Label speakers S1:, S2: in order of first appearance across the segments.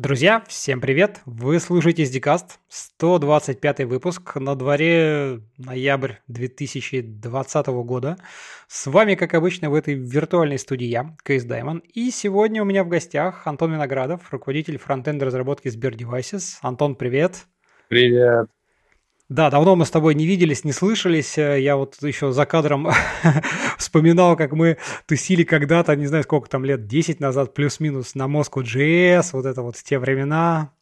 S1: Друзья, всем привет! Вы слушаете SDCast, 125 выпуск, на дворе ноябрь 2020 года. С вами, как обычно, в этой виртуальной студии я, Кейс Даймон, и сегодня у меня в гостях Антон Виноградов, руководитель фронтенд разработки Сбер Devices. Антон, привет!
S2: Привет!
S1: Да, давно мы с тобой не виделись, не слышались. Э, я вот еще за кадром вспоминал, как мы тусили когда-то, не знаю, сколько там лет, 10 назад, плюс-минус, на Moscow JS, вот это вот в те времена.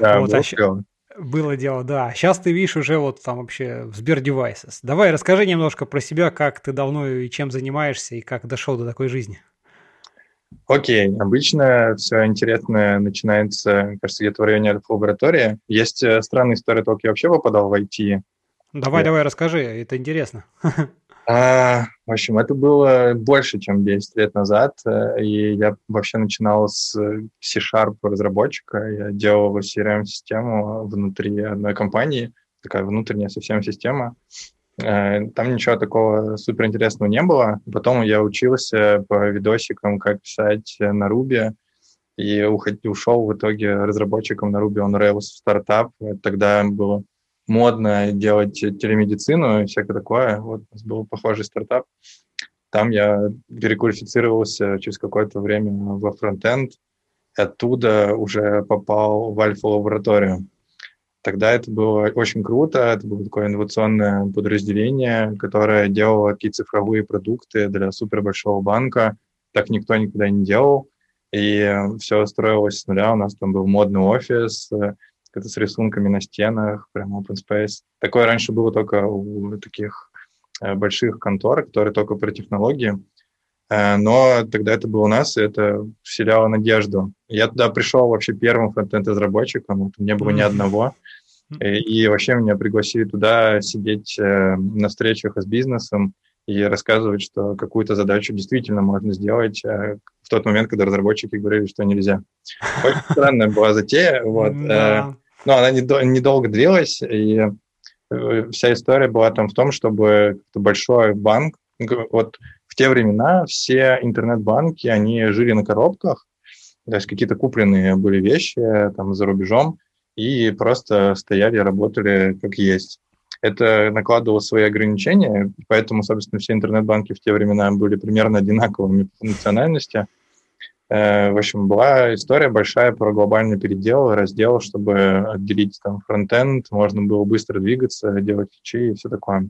S2: Да,
S1: вот, а. Было дело, да. Сейчас ты видишь уже вот там вообще в Сбер Devices. Давай расскажи немножко про себя, как ты давно и чем занимаешься, и как дошел до такой жизни.
S2: Окей, обычно все интересное начинается, кажется, где-то в районе лаборатории. Есть э, странная история, только я вообще попадал в IT.
S1: Давай, я... давай, расскажи, это интересно.
S2: А, в общем, это было больше, чем 10 лет назад, э, и я вообще начинал с C-Sharp разработчика. Я делал CRM-систему внутри одной компании, такая внутренняя совсем система. Э, там ничего такого суперинтересного не было. Потом я учился по видосикам, как писать на Ruby, и ушел в итоге разработчиком на Ruby on Rails в стартап. Тогда было модно делать телемедицину и всякое такое. Вот у нас был похожий стартап. Там я переквалифицировался через какое-то время во фронтенд, оттуда уже попал в альфа-лабораторию. Тогда это было очень круто, это было такое инновационное подразделение, которое делало такие цифровые продукты для супер большого банка. Так никто никогда не делал. И все строилось с нуля. У нас там был модный офис, это с рисунками на стенах, прям open space. Такое раньше было только у таких э, больших контор, которые только про технологии. Э, но тогда это было у нас, и это вселяло надежду. Я туда пришел вообще первым фронтенд-разработчиком, не было ни одного. И, и вообще меня пригласили туда сидеть э, на встречах с бизнесом и рассказывать, что какую-то задачу действительно можно сделать э, в тот момент, когда разработчики говорили, что нельзя. Очень странная была затея, вот. Э, но она недолго длилась, и э, вся история была там в том, чтобы большой банк, вот в те времена все интернет-банки, они жили на коробках, то есть какие-то купленные были вещи там за рубежом, и просто стояли, работали как есть. Это накладывало свои ограничения, поэтому, собственно, все интернет-банки в те времена были примерно одинаковыми по функциональности. Э, в общем, была история большая про глобальный передел, раздел, чтобы отделить там фронтенд, можно было быстро двигаться, делать фичи и все такое.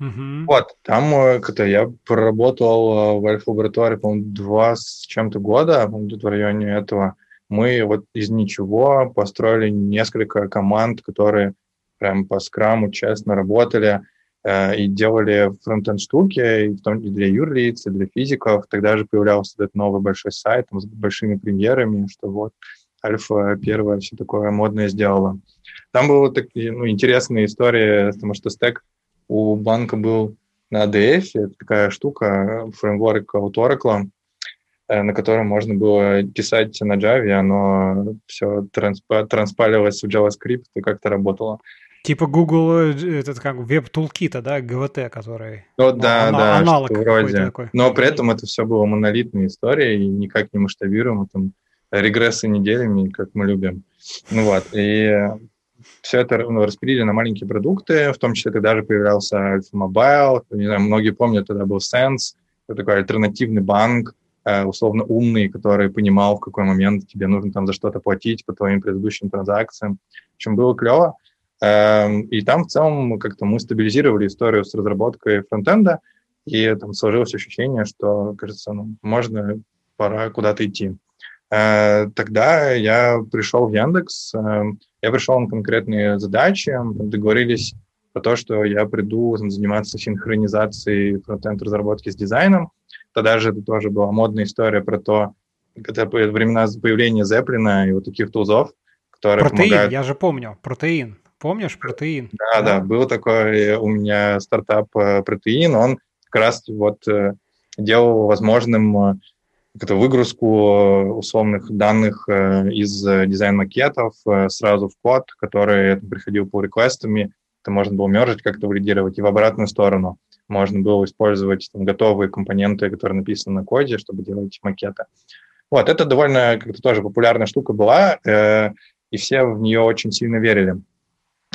S2: Uh-huh. Вот, там э, как-то я проработал э, в Альфа-лаборатории, по-моему, два с чем-то года, где-то в районе этого мы вот из ничего построили несколько команд, которые прям по скраму честно работали э, и делали фронтенд штуки, и в том числе для юрлиц, и для физиков. Тогда же появлялся этот новый большой сайт там, с большими премьерами, что вот Альфа первая все такое модное сделала. Там была такие, ну, интересная история, потому что стек у банка был на ADF, это такая штука, фреймворк от Oracle, Э, на котором можно было писать на Java, оно все трансп- транспалилось в JavaScript и как-то работало.
S1: Типа Google, э, этот как веб-тулкита, да, GVT, который...
S2: Ну, да, ана- да, аналог вроде. Такой. Но при этом это все было монолитная история и никак не масштабируемо, там регрессы неделями, как мы любим. Ну вот, и все это ну, распилили на маленькие продукты, в том числе тогда же появлялся Alpha Mobile, не знаю, многие помнят, тогда был Sense, это такой альтернативный банк, Э, условно умный, который понимал, в какой момент тебе нужно там за что-то платить по твоим предыдущим транзакциям. В общем, было клево. Эм, и там в целом как-то мы стабилизировали историю с разработкой фронтенда, и там сложилось ощущение, что, кажется, ну, можно, пора куда-то идти. Э, тогда я пришел в Яндекс, эм, я пришел на конкретные задачи, договорились про то, что я приду заниматься синхронизацией фронтенд-разработки с дизайном, Тогда же это тоже была модная история про то, это времена появления Зеплина и вот таких тузов, которые
S1: Протеин,
S2: помогают...
S1: я же помню, протеин. Помнишь протеин?
S2: Да, да, да, был такой у меня стартап э, протеин, он как раз вот э, делал возможным э, эту выгрузку условных данных из дизайн-макетов сразу в код, который приходил по реквестами, это можно было мержить, как-то валидировать, и в обратную сторону можно было использовать там, готовые компоненты, которые написаны на коде, чтобы делать макеты. Вот, это довольно как-то тоже популярная штука была, э, и все в нее очень сильно верили.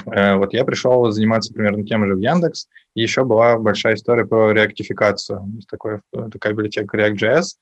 S2: Э, вот я пришел заниматься примерно тем же в Яндекс, и еще была большая история про реактификацию. Есть такой, такая библиотека React.js.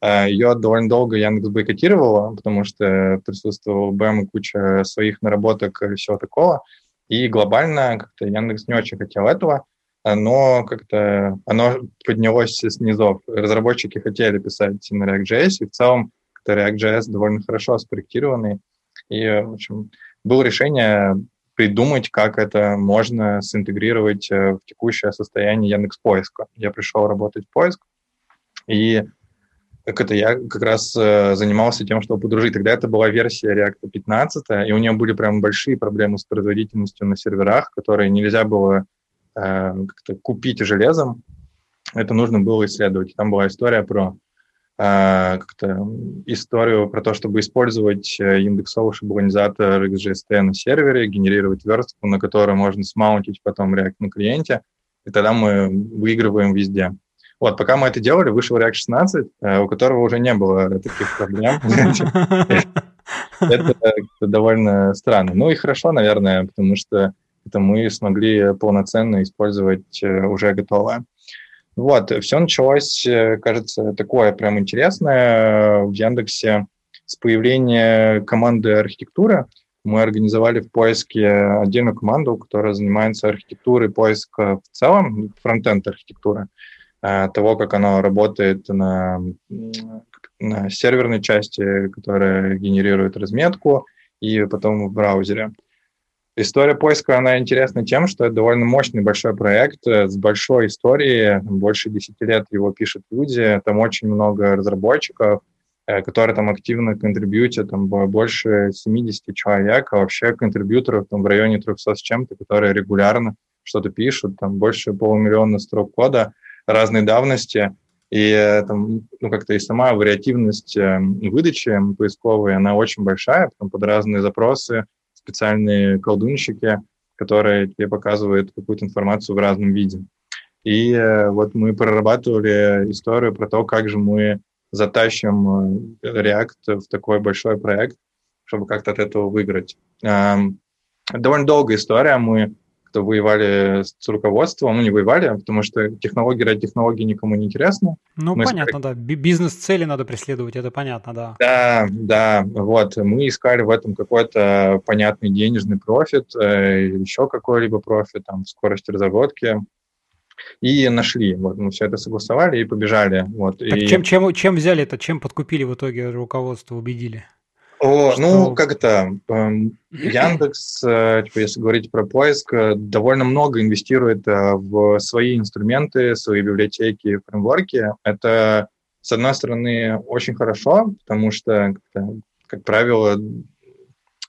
S2: Э, ее довольно долго Яндекс бойкотировала, потому что присутствовал БМ и куча своих наработок и всего такого. И глобально как-то Яндекс не очень хотел этого, но как-то оно поднялось с низов. Разработчики хотели писать на React.js, и в целом React.js довольно хорошо спроектированный. И, в общем, было решение придумать, как это можно синтегрировать э, в текущее состояние Яндекс Поиска. Я пришел работать в поиск, и как это я как раз э, занимался тем, чтобы подружить. Тогда это была версия React 15, и у нее были прям большие проблемы с производительностью на серверах, которые нельзя было э, как-то купить железом. Это нужно было исследовать. Там была история про а, как-то историю про то, чтобы использовать э, индексовый шаблонизатор XGST на сервере, генерировать верстку, на которой можно смаунтить потом React на клиенте, и тогда мы выигрываем везде. Вот, пока мы это делали, вышел React 16, э, у которого уже не было таких проблем. Это довольно странно. Ну и хорошо, наверное, потому что это мы смогли полноценно использовать э, уже готовое. Вот, все началось, э, кажется, такое прям интересное в Яндексе с появления команды архитектуры. Мы организовали в поиске отдельную команду, которая занимается архитектурой поиска в целом, фронтенд архитектуры, э, того, как оно работает на, на серверной части, которая генерирует разметку, и потом в браузере. История поиска, она интересна тем, что это довольно мощный большой проект э, с большой историей, больше 10 лет его пишут люди, там очень много разработчиков, э, которые там активно контрибьютят, там больше 70 человек, а вообще контрибьюторов там в районе 300 с чем-то, которые регулярно что-то пишут, там больше полумиллиона строк кода разной давности, и э, там, ну, как-то и сама вариативность выдачи поисковой, она очень большая, потом под разные запросы, специальные колдунщики, которые тебе показывают какую-то информацию в разном виде. И э, вот мы прорабатывали историю про то, как же мы затащим э, React в такой большой проект, чтобы как-то от этого выиграть. Эм, довольно долгая история. Мы кто воевали с руководством, ну не воевали, потому что технологии ради технологии никому не интересно.
S1: Ну мы понятно, искали... да, бизнес-цели надо преследовать, это понятно, да.
S2: Да, да, вот, мы искали в этом какой-то понятный денежный профит, э, еще какой-либо профит, там, скорость разработки, и нашли. Вот мы все это согласовали и побежали. Вот.
S1: Так
S2: и...
S1: чем, чем, чем взяли это, чем подкупили в итоге руководство, убедили?
S2: О, что... ну, как это, эм, Яндекс, э, типа, если говорить про поиск, э, довольно много инвестирует э, в свои инструменты, свои библиотеки, фреймворки. Это, с одной стороны, очень хорошо, потому что, как правило,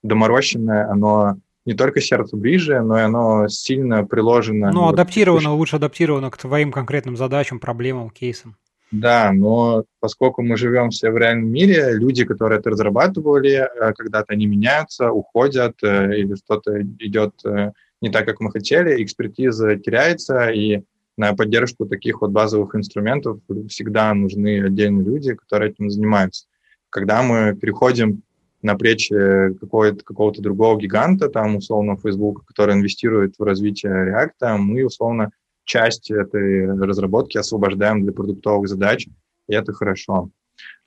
S2: доморощенное, оно не только сердцу ближе, но и оно сильно приложено.
S1: Ну, адаптировано, лучше адаптировано к твоим конкретным задачам, проблемам, кейсам.
S2: Да, но поскольку мы живем все в реальном мире, люди, которые это разрабатывали, э, когда-то они меняются, уходят, э, или что-то идет э, не так, как мы хотели, экспертиза теряется, и на поддержку таких вот базовых инструментов всегда нужны отдельные люди, которые этим занимаются. Когда мы переходим на плечи какого-то другого гиганта, там, условно, Facebook, который инвестирует в развитие React, мы, условно, часть этой разработки освобождаем для продуктовых задач, и это хорошо.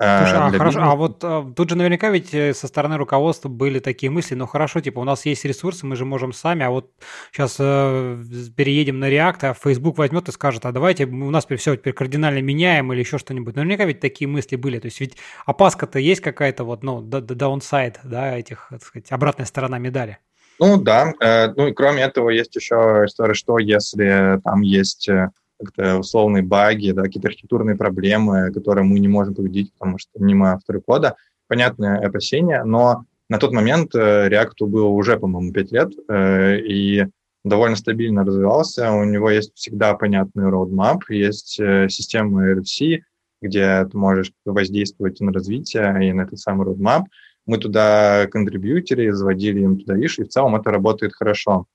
S1: Э, Слушай, а, хорошо, а вот а, тут же наверняка ведь э, со стороны руководства были такие мысли, ну хорошо, типа у нас есть ресурсы, мы же можем сами, а вот сейчас э, переедем на React, а Facebook возьмет и скажет, а давайте у нас все теперь кардинально меняем или еще что-нибудь. Наверняка ведь такие мысли были, то есть ведь опаска-то есть какая-то вот, ну, downside, да, этих, так сказать, обратная сторона медали.
S2: Ну да, э, ну и кроме этого есть еще история, что если там есть э, как-то условные баги, да, какие-то архитектурные проблемы, которые мы не можем победить, потому что не мы авторы кода, понятное опасение, но на тот момент э, React было уже, по-моему, 5 лет, и довольно стабильно развивался, у него есть всегда понятный roadmap, есть система RFC, где ты можешь воздействовать на развитие и на этот самый roadmap, мы туда контрибьютили, заводили им туда иш, и в целом это работает хорошо.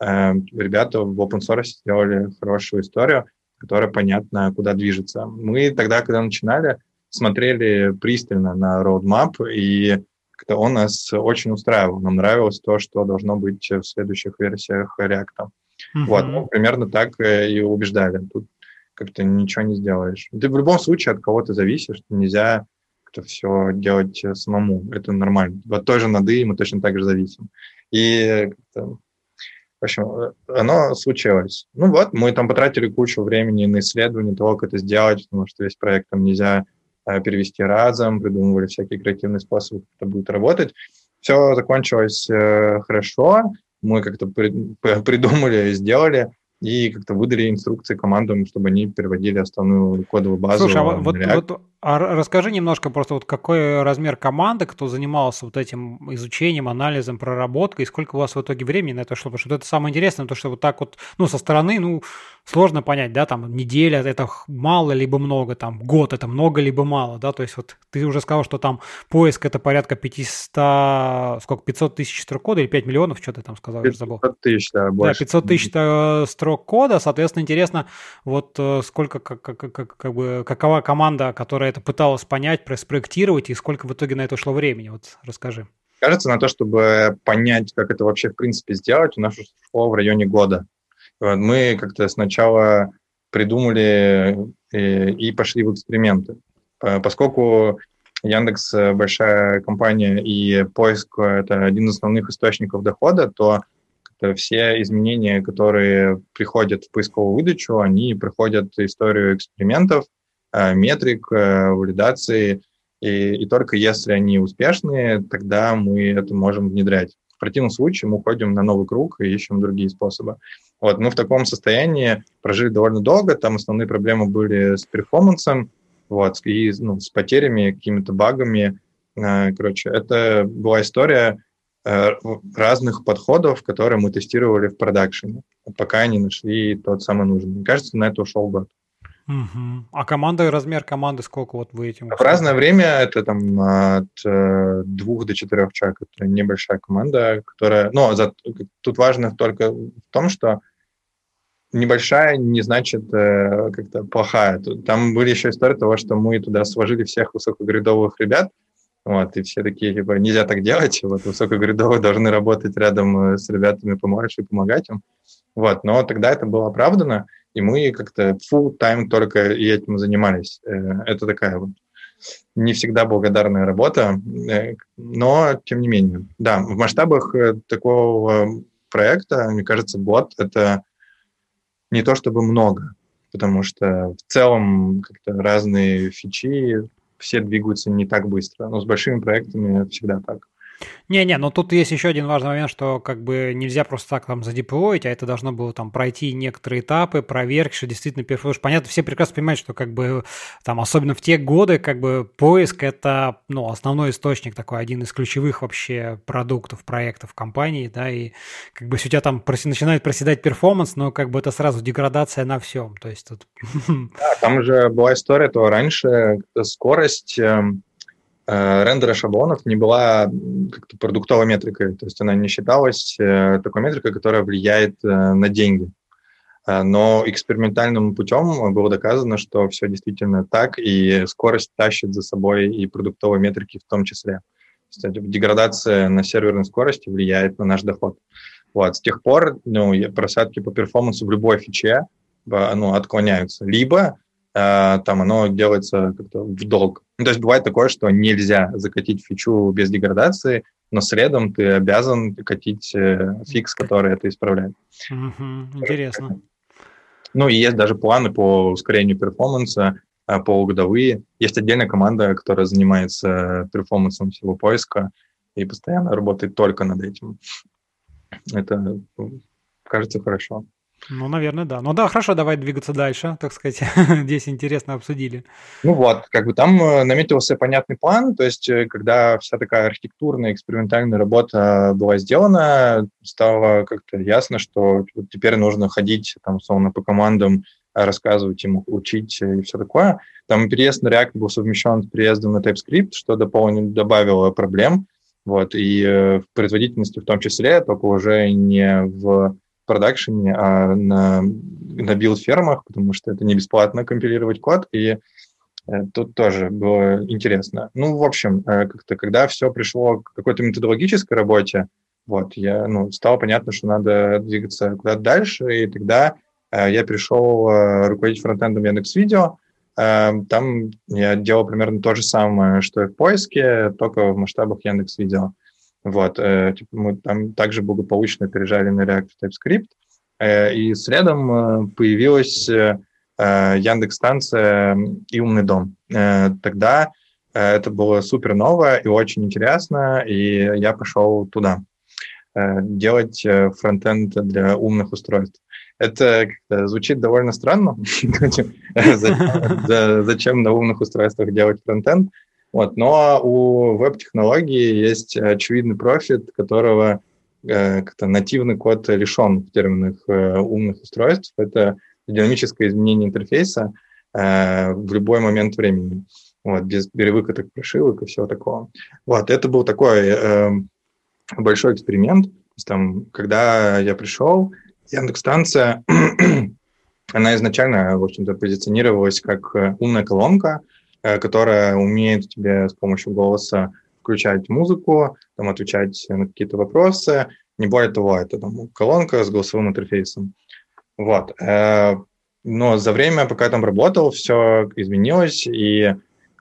S2: Эм, ребята в open source сделали хорошую историю, которая понятна, куда движется. Мы тогда, когда начинали, смотрели пристально на roadmap, и как-то он нас очень устраивал. Нам нравилось то, что должно быть в следующих версиях React. Mm-hmm. Вот, ну, примерно так и убеждали. Тут как-то ничего не сделаешь. Ты в любом случае от кого-то зависишь, нельзя как-то все делать самому. Это нормально. От той же нады мы точно так же зависим. И в общем, оно случилось. Ну вот, мы там потратили кучу времени на исследование того, как это сделать, потому что весь проект там нельзя э, перевести разом, придумывали всякие креативные способы, как это будет работать. Все закончилось э, хорошо, мы как-то при, придумали, сделали, и как-то выдали инструкции командам, чтобы они переводили основную кодовую базу.
S1: Слушай, а вот, вот а расскажи немножко просто вот какой размер команды, кто занимался вот этим изучением, анализом, проработкой, и сколько у вас в итоге времени на это шло? Потому что это самое интересное, то что вот так вот, ну, со стороны, ну, сложно понять, да, там неделя это мало либо много, там год это много либо мало, да, то есть вот ты уже сказал, что там поиск это порядка 500, сколько, 500 тысяч строк кода или 5 миллионов, что ты там сказал, 500
S2: я забыл. тысяч, да, больше.
S1: Да, 500 тысяч э, строк кода, соответственно, интересно, вот э, сколько, как, как, как, как бы, какова команда, которая это пыталась понять, спроектировать, и сколько в итоге на это ушло времени? Вот расскажи.
S2: Кажется, на то, чтобы понять, как это вообще в принципе сделать, у нас ушло в районе года. Мы как-то сначала придумали и, э, и пошли в эксперименты. Поскольку Яндекс большая компания и поиск – это один из основных источников дохода, то все изменения, которые приходят в поисковую выдачу, они проходят историю экспериментов, Э, метрик, э, валидации, и, и только если они успешные, тогда мы это можем внедрять. В противном случае мы уходим на новый круг и ищем другие способы. Вот, мы в таком состоянии прожили довольно долго, там основные проблемы были с перформансом, вот, и ну, с потерями, какими-то багами. Э, короче, это была история разных подходов, которые мы тестировали в продакшене, пока не нашли тот самый нужный. Мне кажется, на это ушел год.
S1: Угу. А команда, размер команды сколько вот вы этим?
S2: В разное время это там от э, двух до четырех человек. Это небольшая команда, которая... Но за, тут важно только в том, что небольшая не значит э, как-то плохая. Там были еще истории того, что мы туда сложили всех высокогрядовых ребят, вот, и все такие, типа, нельзя так делать, вот, высокогрядовые должны работать рядом э, с ребятами помладше и помогать им. Вот, но тогда это было оправдано, и мы как-то full time только и этим занимались. Э, это такая вот не всегда благодарная работа, э, но тем не менее. Да, в масштабах э, такого проекта, мне кажется, год — это не то чтобы много, потому что в целом как-то разные фичи, все двигаются не так быстро. Но с большими проектами всегда так.
S1: Не-не, но тут есть еще один важный момент, что как бы нельзя просто так там задеплоить, а это должно было там пройти некоторые этапы, проверки, что действительно перфуш. Понятно, все прекрасно понимают, что как бы там, особенно в те годы, как бы поиск это, ну, основной источник такой, один из ключевых вообще продуктов, проектов компании, да, и как бы если у тебя там начинает проседать перформанс, но как бы это сразу деградация на всем, то есть тут...
S2: Да, там уже была история, то раньше скорость эм, рендера шаблонов не была как-то продуктовой метрикой, то есть она не считалась э, такой метрикой, которая влияет э, на деньги. Но экспериментальным путем было доказано, что все действительно так, и скорость тащит за собой и продуктовые метрики в том числе. Кстати, деградация на серверной скорости влияет на наш доход. Вот. С тех пор ну, просадки по перформансу в любой фиче ну, отклоняются. Либо э, там оно делается как-то в долг. Ну, то есть бывает такое, что нельзя закатить фичу без деградации, но следом ты обязан катить э, фикс, который это исправляет.
S1: Угу, интересно.
S2: Ну и есть даже планы по ускорению перформанса, э, полугодовые. Есть отдельная команда, которая занимается перформансом всего поиска и постоянно работает только над этим. Это кажется хорошо.
S1: Ну, наверное, да. Ну да, хорошо, давай двигаться дальше, так сказать. Здесь интересно обсудили.
S2: Ну вот, как бы там э, наметился понятный план, то есть э, когда вся такая архитектурная, экспериментальная работа была сделана, стало как-то ясно, что теперь нужно ходить, там, условно, по командам, рассказывать им, учить и все такое. Там переезд на React был совмещен с переездом на TypeScript, что дополнительно добавило проблем. Вот, и э, в производительности в том числе, только уже не в продакшене, а на, на билд-фермах, потому что это не бесплатно компилировать код, и Тут тоже было интересно. Ну, в общем, как-то, когда все пришло к какой-то методологической работе, вот, я, ну, стало понятно, что надо двигаться куда-то дальше, и тогда я пришел руководить фронтендом Яндекс.Видео, Эм, там я делал примерно то же самое, что и в поиске, только в масштабах Яндекс Видео. Вот, э, типа мы там также благополучно переезжали на React TypeScript, э, и следом э, появилась Яндекс станция и умный дом. Тогда это было супер новое и очень интересно, и я пошел туда делать фронтенд для умных устройств. Это звучит довольно странно. Зачем на умных устройствах делать фронтенд? Вот. Но у веб-технологии есть очевидный профит, которого э, как-то нативный код лишен в терминах э, умных устройств. Это динамическое изменение интерфейса э, в любой момент времени. Вот, без перевыкаток, прошивок и всего такого. Вот, это был такой э, большой эксперимент. Там, когда я пришел, Яндекс-станция, она изначально, в общем-то, позиционировалась как умная колонка, которая умеет тебе с помощью голоса включать музыку, там, отвечать на какие-то вопросы. Не более того, это там, колонка с голосовым интерфейсом. Вот. Э, но за время, пока я там работал, все изменилось, и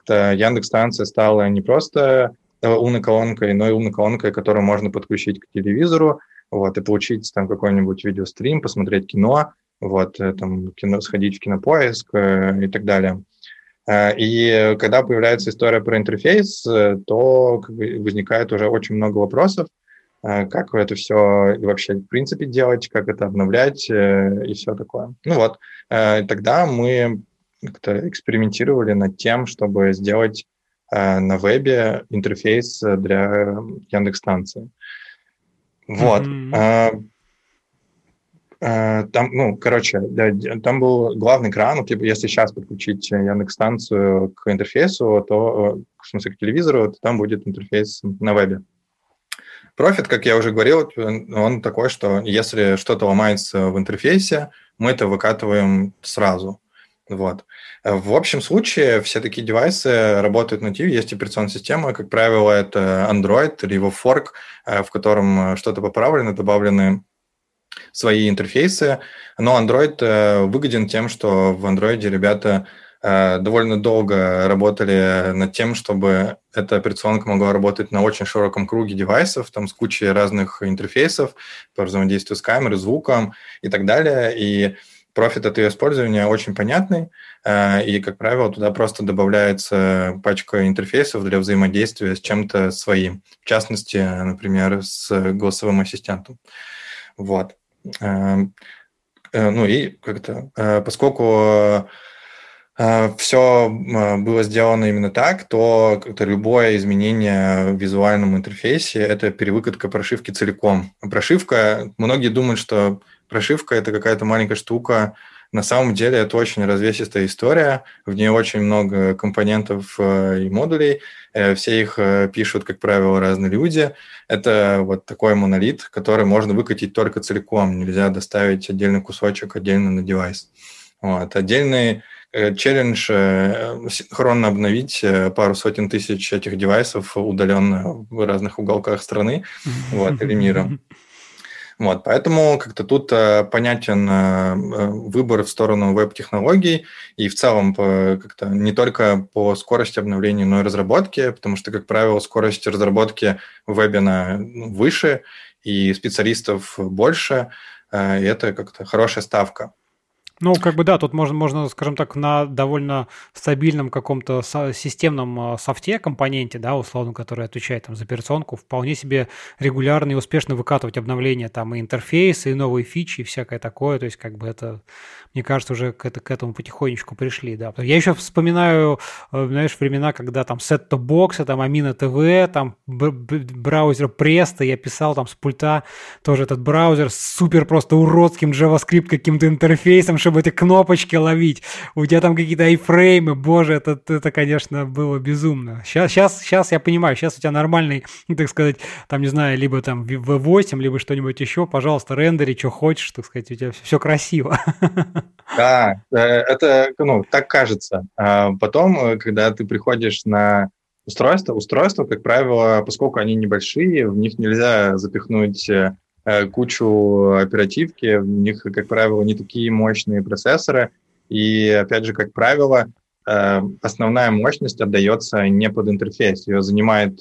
S2: Яндекс-станция стала не просто умной колонкой, но и умной колонкой, которую можно подключить к телевизору, вот, и получить там какой-нибудь видеострим, посмотреть кино, вот, э, там, кино, сходить в кинопоиск э, и так далее. Э, и когда появляется история про интерфейс, то как бы, возникает уже очень много вопросов, как это все вообще в принципе делать, как это обновлять и все такое. Ну вот, тогда мы как-то экспериментировали над тем, чтобы сделать на вебе интерфейс для Яндекс-станции. Вот. Mm-hmm. Там, ну, короче, там был главный экран, ну, типа, если сейчас подключить Яндекс-станцию к интерфейсу, то, в смысле, к телевизору, то там будет интерфейс на вебе. Профит, как я уже говорил, он такой, что если что-то ломается в интерфейсе, мы это выкатываем сразу. Вот. В общем случае все такие девайсы работают на нативе, есть операционная система, как правило, это Android или его форк, э, в котором что-то поправлено, добавлены свои интерфейсы. Но Android э, выгоден тем, что в Android ребята э, довольно долго работали над тем, чтобы эта операционка могла работать на очень широком круге девайсов, там с кучей разных интерфейсов по взаимодействию с камерой, звуком и так далее. И профит от ее использования очень понятный, э, и, как правило, туда просто добавляется пачка интерфейсов для взаимодействия с чем-то своим, в частности, например, с голосовым ассистентом. Вот. Э, э, ну и как-то, поскольку все было сделано именно так, то как-то любое изменение в визуальном интерфейсе – это перевыкатка прошивки целиком. Прошивка, многие думают, что прошивка – это какая-то маленькая штука. На самом деле это очень развесистая история, в ней очень много компонентов э, и модулей, э, все их э, пишут, как правило, разные люди. Это вот такой монолит, который можно выкатить только целиком, нельзя доставить отдельный кусочек отдельно на девайс. Вот. Отдельный челлендж синхронно обновить пару сотен тысяч этих девайсов удаленно в разных уголках страны вот, или мира. Вот, поэтому как-то тут э, понятен э, э, выбор в сторону веб-технологий и в целом как-то не только по скорости обновления, но и разработки, потому что, как правило, скорость разработки в вебе на ну, выше и специалистов больше, и это как-то хорошая ставка.
S1: Ну, как бы да, тут можно, можно, скажем так, на довольно стабильном каком-то системном а, софте, компоненте, да, условно, который отвечает там за операционку, вполне себе регулярно и успешно выкатывать обновления там и интерфейсы, и новые фичи, и всякое такое. То есть, как бы это, мне кажется, уже к, это, к этому потихонечку пришли, да. Я еще вспоминаю, э, знаешь, времена, когда там set-top боксы, там Амина ТВ, там браузер Presto, я писал там с пульта тоже этот браузер с супер просто уродским JavaScript каким-то интерфейсом, чтобы эти кнопочки ловить. У тебя там какие-то айфреймы, боже, это, это, конечно, было безумно. Сейчас, сейчас, сейчас я понимаю, сейчас у тебя нормальный, так сказать, там, не знаю, либо там V8, либо что-нибудь еще, пожалуйста, рендери, что хочешь, так сказать, у тебя все, красиво.
S2: Да, э, это, ну, так кажется. А потом, э, когда ты приходишь на устройство, устройства, как правило, поскольку они небольшие, в них нельзя запихнуть э, кучу оперативки, в них, как правило, не такие мощные процессоры, и, опять же, как правило, основная мощность отдается не под интерфейс, ее занимает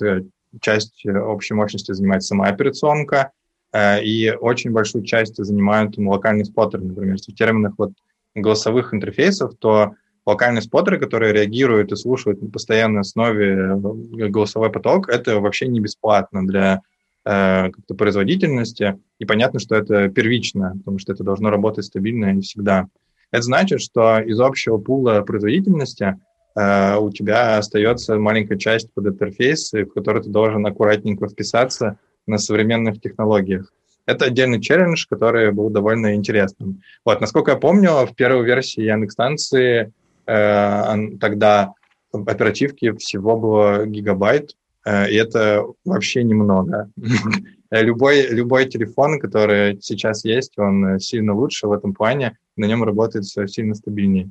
S2: часть общей мощности занимает сама операционка, и очень большую часть занимают локальные споттеры, например, в терминах вот голосовых интерфейсов, то локальные споттеры, которые реагируют и слушают на постоянной основе э, голосовой поток, это вообще не бесплатно для э, как-то производительности. И понятно, что это первично, потому что это должно работать стабильно и всегда. Это значит, что из общего пула производительности э, у тебя остается маленькая часть под интерфейс, в который ты должен аккуратненько вписаться на современных технологиях. Это отдельный челлендж, который был довольно интересным. Вот, насколько я помню, в первой версии Яндекс-станции э, тогда оперативки всего было гигабайт, э, и это вообще немного. любой, любой телефон, который сейчас есть, он сильно лучше в этом плане, на нем работает все сильно стабильнее.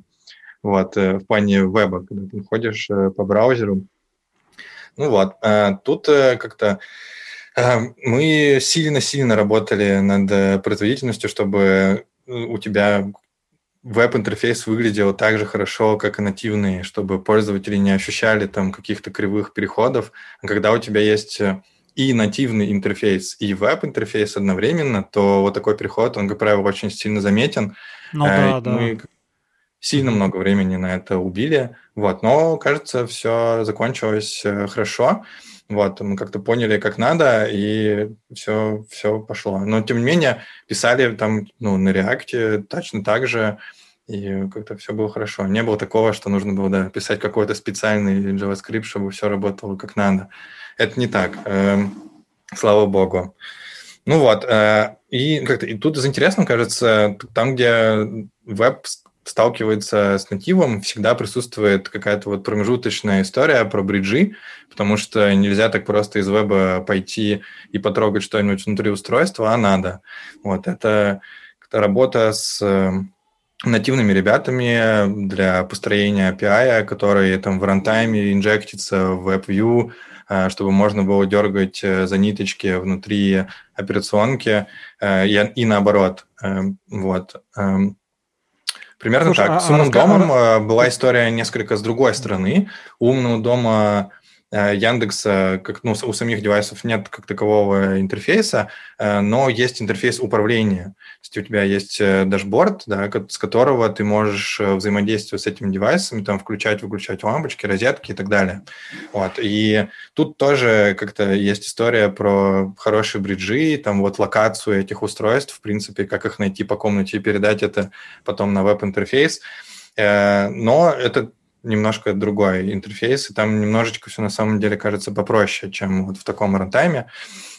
S2: Вот, э, в плане веба, когда ты ходишь э, по браузеру. Ну вот, э, тут как-то мы сильно-сильно работали над э, производительностью, чтобы э, у тебя веб-интерфейс выглядел так же хорошо, как и нативный, чтобы пользователи не ощущали там каких-то кривых переходов. Когда у тебя есть э, и нативный интерфейс, и веб-интерфейс одновременно, то вот такой переход, он, как правило, очень сильно заметен.
S1: Ну да, да. Мы
S2: сильно много времени на это убили, вот, но, кажется, все закончилось хорошо. Вот, мы как-то поняли, как надо, и все, все пошло. Но, тем не менее, писали там, ну, на реакте точно так же, и как-то все было хорошо. Не было такого, что нужно было, да, писать какой-то специальный JavaScript, чтобы все работало как надо. Это не так, э, слава богу. Ну вот, э, и как-то и тут из интересного, кажется, там, где веб сталкивается с нативом, всегда присутствует какая-то вот промежуточная история про бриджи, потому что нельзя так просто из веба пойти и потрогать что-нибудь внутри устройства, а надо. Вот это работа с э, нативными ребятами для построения API, который там в рантайме инжектится в WebView, э, чтобы можно было дергать э, за ниточки внутри операционки и, и наоборот. Вот. Примерно Слушай, так. А, с умным а, домом а... была история несколько с другой стороны. У умного дома Э, Яндекса, как, ну, у самих девайсов нет как такового интерфейса, э, но есть интерфейс управления. То есть у тебя есть э, дашборд, да, с которого ты можешь взаимодействовать с этим девайсом, там включать, выключать лампочки, розетки и так далее. Вот. И тут тоже как-то есть история про хорошие бриджи, там вот локацию этих устройств, в принципе, как их найти по комнате и передать это потом на веб-интерфейс. Но это немножко другой интерфейс, и там немножечко все на самом деле кажется попроще, чем вот в таком рантайме.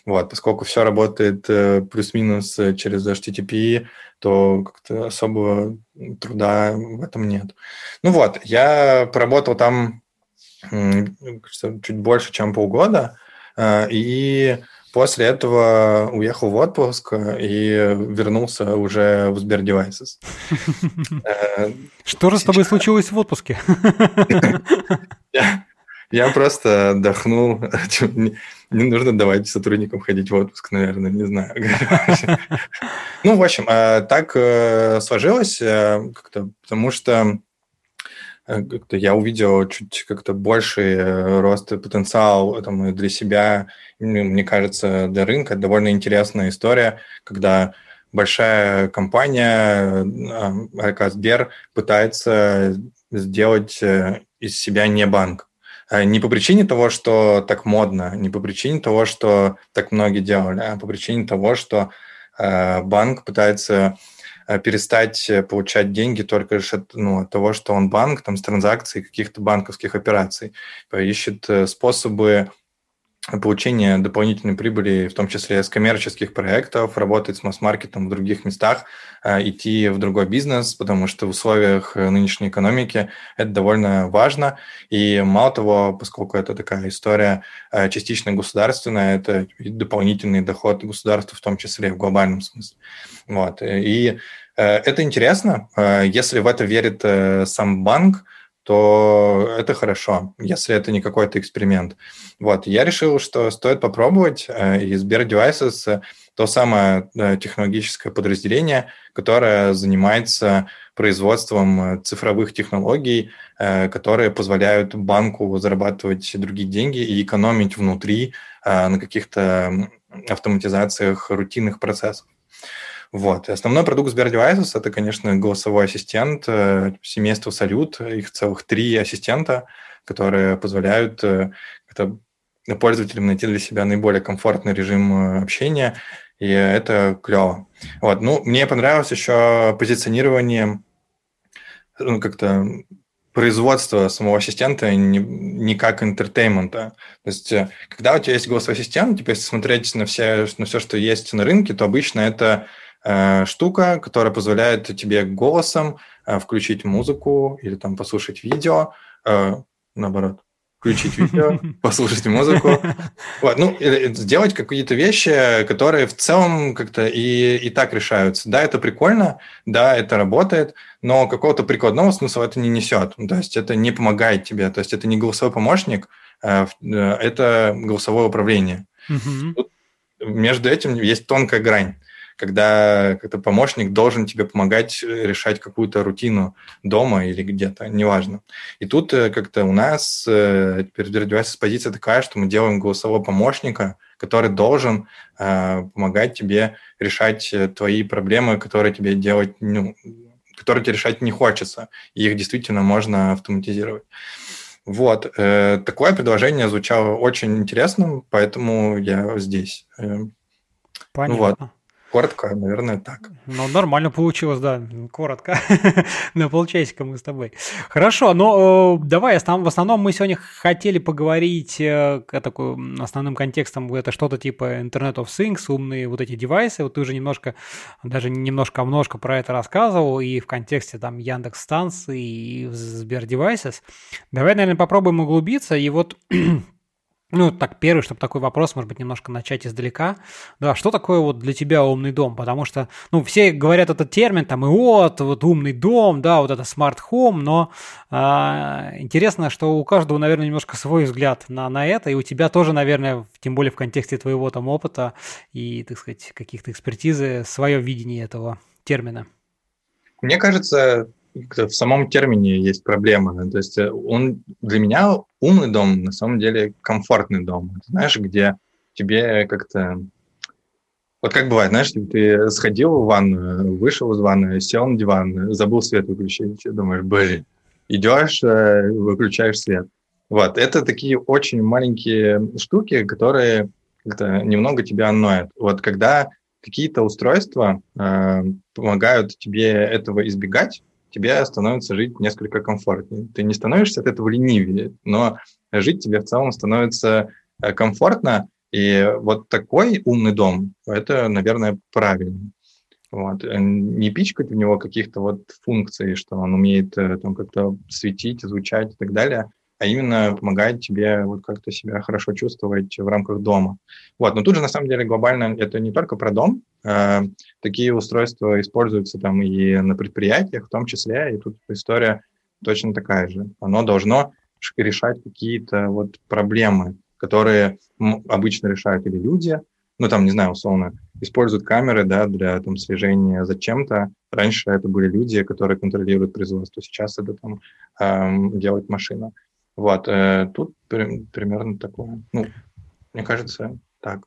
S2: Вот, поскольку все работает э, плюс-минус э, через HTTP, то как-то особого труда в этом нет. Ну вот, я поработал там чуть больше, чем полгода, э, и После этого уехал в отпуск и вернулся уже в Сбер Devices.
S1: Э, Что же с тобой случилось в отпуске?
S2: Я просто отдохнул. Не нужно давать сотрудникам ходить в отпуск, наверное, не знаю. Ну, в общем, э, так э, сложилось как-то, потому что как-то я увидел чуть как-то больший рост и потенциал там, для себя мне кажется, для рынка довольно интересная история, когда большая компания, а, Сбер, пытается сделать э, из себя не банк. А не по причине того, что так модно, не по причине того, что так многие делали, а по причине того, что э, банк пытается э, перестать получать деньги только лишь от, ну, от того, что он банк, там, с транзакций каких-то банковских операций. Ищет способы получение дополнительной прибыли, в том числе с коммерческих проектов, работать с масс-маркетом в других местах, э, идти в другой бизнес, потому что в условиях э, нынешней экономики это довольно важно. И мало того, поскольку это такая история э, частично государственная, это дополнительный доход государства, в том числе в глобальном смысле. Вот. И это интересно. Если в это верит сам банк, то это хорошо, если это не какой-то эксперимент. Вот, я решил, что стоит попробовать, э, и Сбер Devices – то самое э, технологическое подразделение, которое занимается производством э, цифровых технологий, которые позволяют банку зарабатывать другие деньги и экономить внутри на каких-то автоматизациях рутинных процессов. Вот. И основной продукт Сбер Devices – это, конечно, голосовой ассистент, э, семейство Салют, их целых три ассистента, которые позволяют э, это, пользователям найти для себя наиболее комфортный режим э, общения, и это клево. Вот. Ну, мне понравилось еще позиционирование ну, как-то производство самого ассистента не, не как entertainment а. То есть, когда у тебя есть голосовой ассистент, типа, если смотреть на все, на все, что есть на рынке, то обычно это Э, штука, которая позволяет тебе голосом э, включить музыку или там послушать видео, э, наоборот, включить видео, послушать музыку. Вот, ну, сделать какие-то вещи, которые в целом как-то и, и так решаются. Да, это прикольно, да, это работает, но какого-то прикладного смысла это не несет. То есть это не помогает тебе. То есть это не голосовой помощник, это голосовое управление. Между этим есть тонкая грань когда как-то помощник должен тебе помогать э, решать какую-то рутину дома или где-то, неважно. И тут э, как-то у нас э, теперь развивается позиция такая, что мы делаем голосового помощника, который должен э, помогать тебе решать твои проблемы, которые тебе делать, ну, которые тебе решать не хочется. И их действительно можно автоматизировать. Вот. Э, такое предложение звучало очень интересным, поэтому я здесь.
S1: Понятно. Ну, вот.
S2: Коротко, наверное, так.
S1: Ну, нормально получилось, да, коротко. На полчасика мы с тобой. Хорошо, но э, давай, в основном мы сегодня хотели поговорить э, такой основным контекстом, это что-то типа Internet of Things, умные вот эти девайсы. Вот ты уже немножко, даже немножко, немножко про это рассказывал, и в контексте там Яндекс станции и Сбер Devices. Давай, наверное, попробуем углубиться. И вот ну, так, первый, чтобы такой вопрос, может быть, немножко начать издалека. Да, что такое вот для тебя умный дом? Потому что, ну, все говорят этот термин, там, и вот, вот умный дом, да, вот это smart home, но а, интересно, что у каждого, наверное, немножко свой взгляд на, на это, и у тебя тоже, наверное, тем более в контексте твоего там опыта и, так сказать, каких-то экспертизы, свое видение этого термина.
S2: Мне кажется, в самом термине есть проблема. То есть э, он для меня умный дом на самом деле комфортный дом. Знаешь, где тебе как-то вот как бывает, знаешь, ты сходил в ванную, вышел из ванны, сел на диван, забыл свет выключить, думаешь, блин, идешь, э, выключаешь свет. Вот, это такие очень маленькие штуки, которые немного тебя ноют. Вот когда какие-то устройства э, помогают тебе этого избегать, тебе становится жить несколько комфортнее. Ты не становишься от этого ленивее, но жить тебе в целом становится э, комфортно, и вот такой умный дом, это, наверное, правильно. Вот. Э, не пичкать в него каких-то вот функций, что он умеет э, там как-то светить, звучать и так далее, а именно помогает тебе вот как-то себя хорошо чувствовать в рамках дома. Вот. Но тут же, на самом деле, глобально это не только про дом. Э, такие устройства используются там и на предприятиях в том числе, и тут история точно такая же. Оно должно решать какие-то вот проблемы, которые обычно решают или люди, ну там, не знаю, условно, используют камеры, да, для там слежения за чем-то. Раньше это были люди, которые контролируют производство, сейчас это там эм, делает машина. Вот, э, тут при, примерно такое. Ну, мне кажется, так.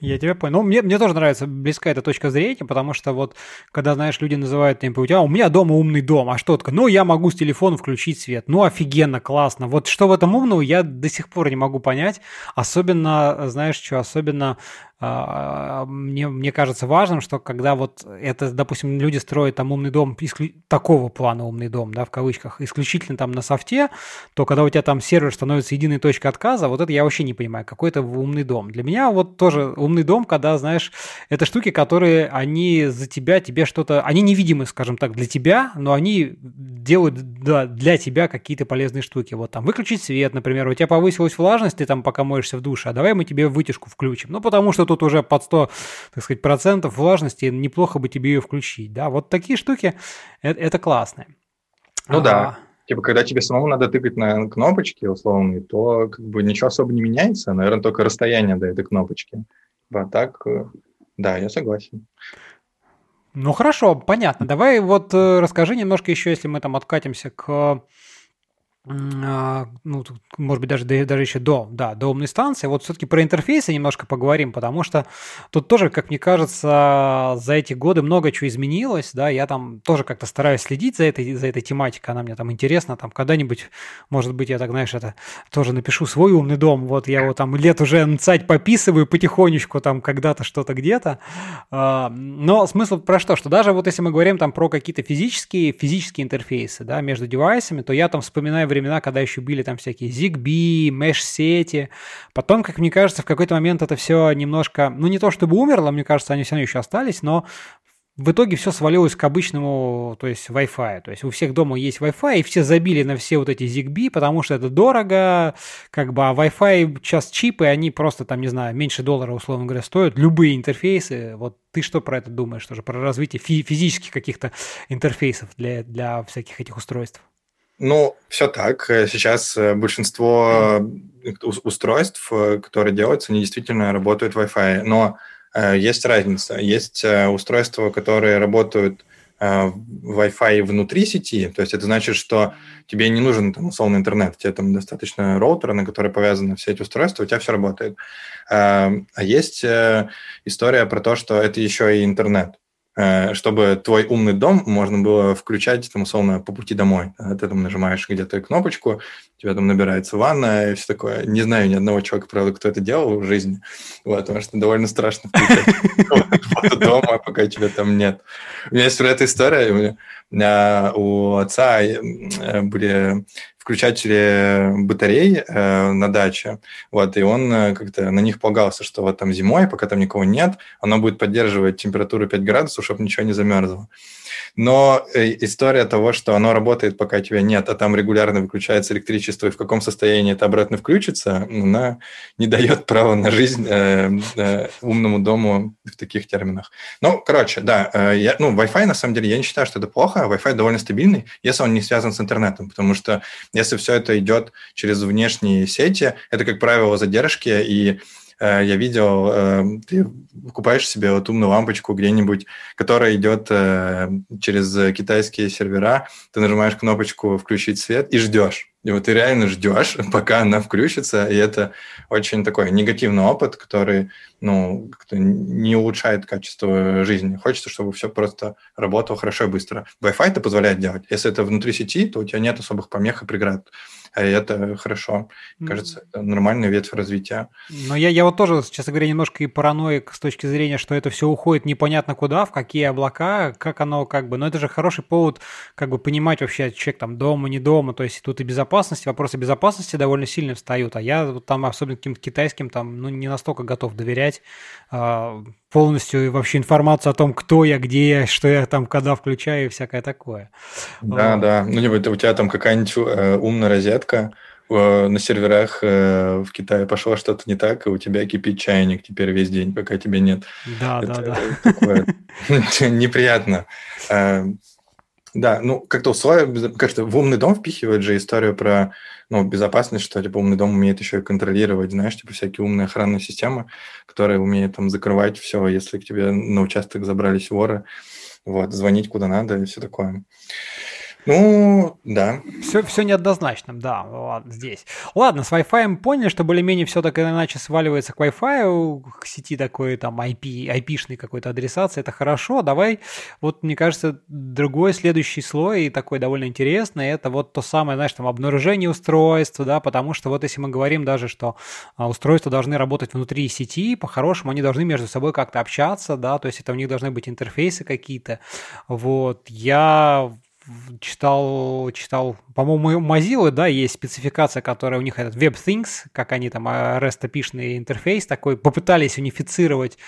S1: Я тебя понял. Ну, мне, мне тоже нравится близка эта точка зрения, потому что вот, когда, знаешь, люди называют типа, у у меня дома умный дом, а что такое? Ну, я могу с телефона включить свет. Ну, офигенно, классно. Вот что в этом умного, я до сих пор не могу понять. Особенно, знаешь что, особенно а, мне, мне кажется важным, что когда вот это, допустим, люди строят там умный дом, исклю... такого плана умный дом, да, в кавычках, исключительно там на софте, то когда у тебя там сервер становится единой точкой отказа, вот это я вообще не понимаю, какой это умный дом. Для меня вот тоже умный дом, когда, знаешь, это штуки, которые они за тебя, тебе что-то, они невидимы, скажем так, для тебя, но они делают да, для тебя какие-то полезные штуки. Вот там выключить свет, например, у тебя повысилась влажность, ты там пока моешься в душе, а давай мы тебе вытяжку включим. Ну, потому что тут уже под 100, так сказать, процентов влажности, неплохо бы тебе ее включить, да, вот такие штуки, это, это классно.
S2: Ну а, да, типа, когда тебе самому надо тыкать на кнопочки условные, то как бы ничего особо не меняется, наверное, только расстояние до этой кнопочки. А так, э, да, я согласен.
S1: Ну хорошо, понятно. Давай вот э, расскажи немножко еще, если мы там откатимся к ну, может быть, даже, даже еще до, да, до умной станции. Вот все-таки про интерфейсы немножко поговорим, потому что тут тоже, как мне кажется, за эти годы много чего изменилось, да, я там тоже как-то стараюсь следить за этой, за этой тематикой, она мне там интересна, там когда-нибудь, может быть, я так, знаешь, это тоже напишу свой умный дом, вот я его там лет уже нцать пописываю потихонечку, там когда-то что-то где-то, а, но смысл про что, что даже вот если мы говорим там про какие-то физические, физические интерфейсы, да, между девайсами, то я там вспоминаю времена, когда еще были там всякие ZigBee, Mesh-сети. Потом, как мне кажется, в какой-то момент это все немножко, ну не то чтобы умерло, мне кажется, они все равно еще остались, но в итоге все свалилось к обычному, то есть Wi-Fi. То есть у всех дома есть Wi-Fi, и все забили на все вот эти ZigBee, потому что это дорого, как бы, а Wi-Fi сейчас чипы, они просто там, не знаю, меньше доллара, условно говоря, стоят. Любые интерфейсы. Вот ты что про это думаешь тоже, про развитие фи- физических каких-то интерфейсов для, для всяких этих устройств?
S2: Ну, все так. Э, сейчас э, большинство устройств, э, которые делаются, они действительно работают Wi-Fi. Но есть разница. Есть устройства, которые работают в Wi-Fi внутри сети, то есть это значит, что тебе не нужен там условный интернет, тебе там достаточно роутера, на который повязаны все эти устройства, у тебя все работает. А есть история про то, что это еще и интернет. Э, чтобы твой умный дом можно было включать, там, условно, по пути домой. Ты там нажимаешь где-то кнопочку, у тебя там набирается ванна и все такое. Не знаю ни одного человека, правда, кто это делал в жизни, вот, потому что довольно страшно включать дома, пока тебя там нет. У меня есть про эту история. У отца э, были включатели батарей э, на даче, вот, и он э, как-то на них полагался, что вот там зимой, пока там никого нет, оно будет поддерживать температуру 5 градусов, чтобы ничего не замерзло. Но э, история того, что оно работает, пока тебя нет, а там регулярно выключается электричество, и в каком состоянии это обратно включится, она не дает права на жизнь э, э, умному дому в таких терминах. Ну, короче, да, э, я, ну, Wi-Fi, на самом деле, я не считаю, что это плохо. Wi-Fi довольно стабильный, если он не связан с интернетом, потому что если все это идет через внешние сети, это, как правило, задержки, и я видел, э, ты покупаешь себе вот умную лампочку где-нибудь, которая идет э, через китайские сервера, ты нажимаешь кнопочку «включить свет» и ждешь. И вот ты реально ждешь, пока она включится, и это очень такой негативный опыт, который ну, не улучшает качество жизни. Хочется, чтобы все просто работало хорошо и быстро. Wi-Fi это позволяет делать. Если это внутри сети, то у тебя нет особых помех и преград. А это хорошо. Кажется, это нормальная ветвь развития.
S1: Но я, я вот тоже, честно говоря, немножко и параноик с точки зрения, что это все уходит непонятно куда, в какие облака, как оно как бы. Но это же хороший повод как бы понимать вообще, человек там дома, не дома. То есть тут и безопасность, вопросы безопасности довольно сильно встают. А я вот там, особенно каким-то китайским, там, ну, не настолько готов доверять а, полностью вообще информацию о том, кто я, где я, что я там когда включаю и всякое такое.
S2: Да, вот. да. Ну, либо у тебя там какая-нибудь э, умная розетка, э, на серверах э, в Китае пошло что-то не так, и у тебя кипит чайник теперь весь день, пока тебя нет.
S1: Да, Это да, да.
S2: Неприятно. Да, ну, как-то условия, как-то в умный дом впихивают же историю про ну, безопасность, что типа умный дом умеет еще и контролировать, знаешь, типа всякие умные охранные системы, которые умеют там закрывать все, если к тебе на участок забрались воры, вот, звонить куда надо и все такое. Ну, да.
S1: Все, все неоднозначно, да, ладно, здесь. Ладно, с Wi-Fi поняли, что более-менее все так иначе сваливается к Wi-Fi, к сети такой там IP, IP-шной какой-то адресации, это хорошо. Давай, вот мне кажется, другой следующий слой, и такой довольно интересный, это вот то самое, знаешь, там обнаружение устройства, да, потому что вот если мы говорим даже, что а, устройства должны работать внутри сети, по-хорошему они должны между собой как-то общаться, да, то есть это у них должны быть интерфейсы какие-то. Вот, я читал, читал, по-моему, у Mozilla, да, есть спецификация, которая у них этот WebThings, как они там, а, REST интерфейс такой, попытались унифицировать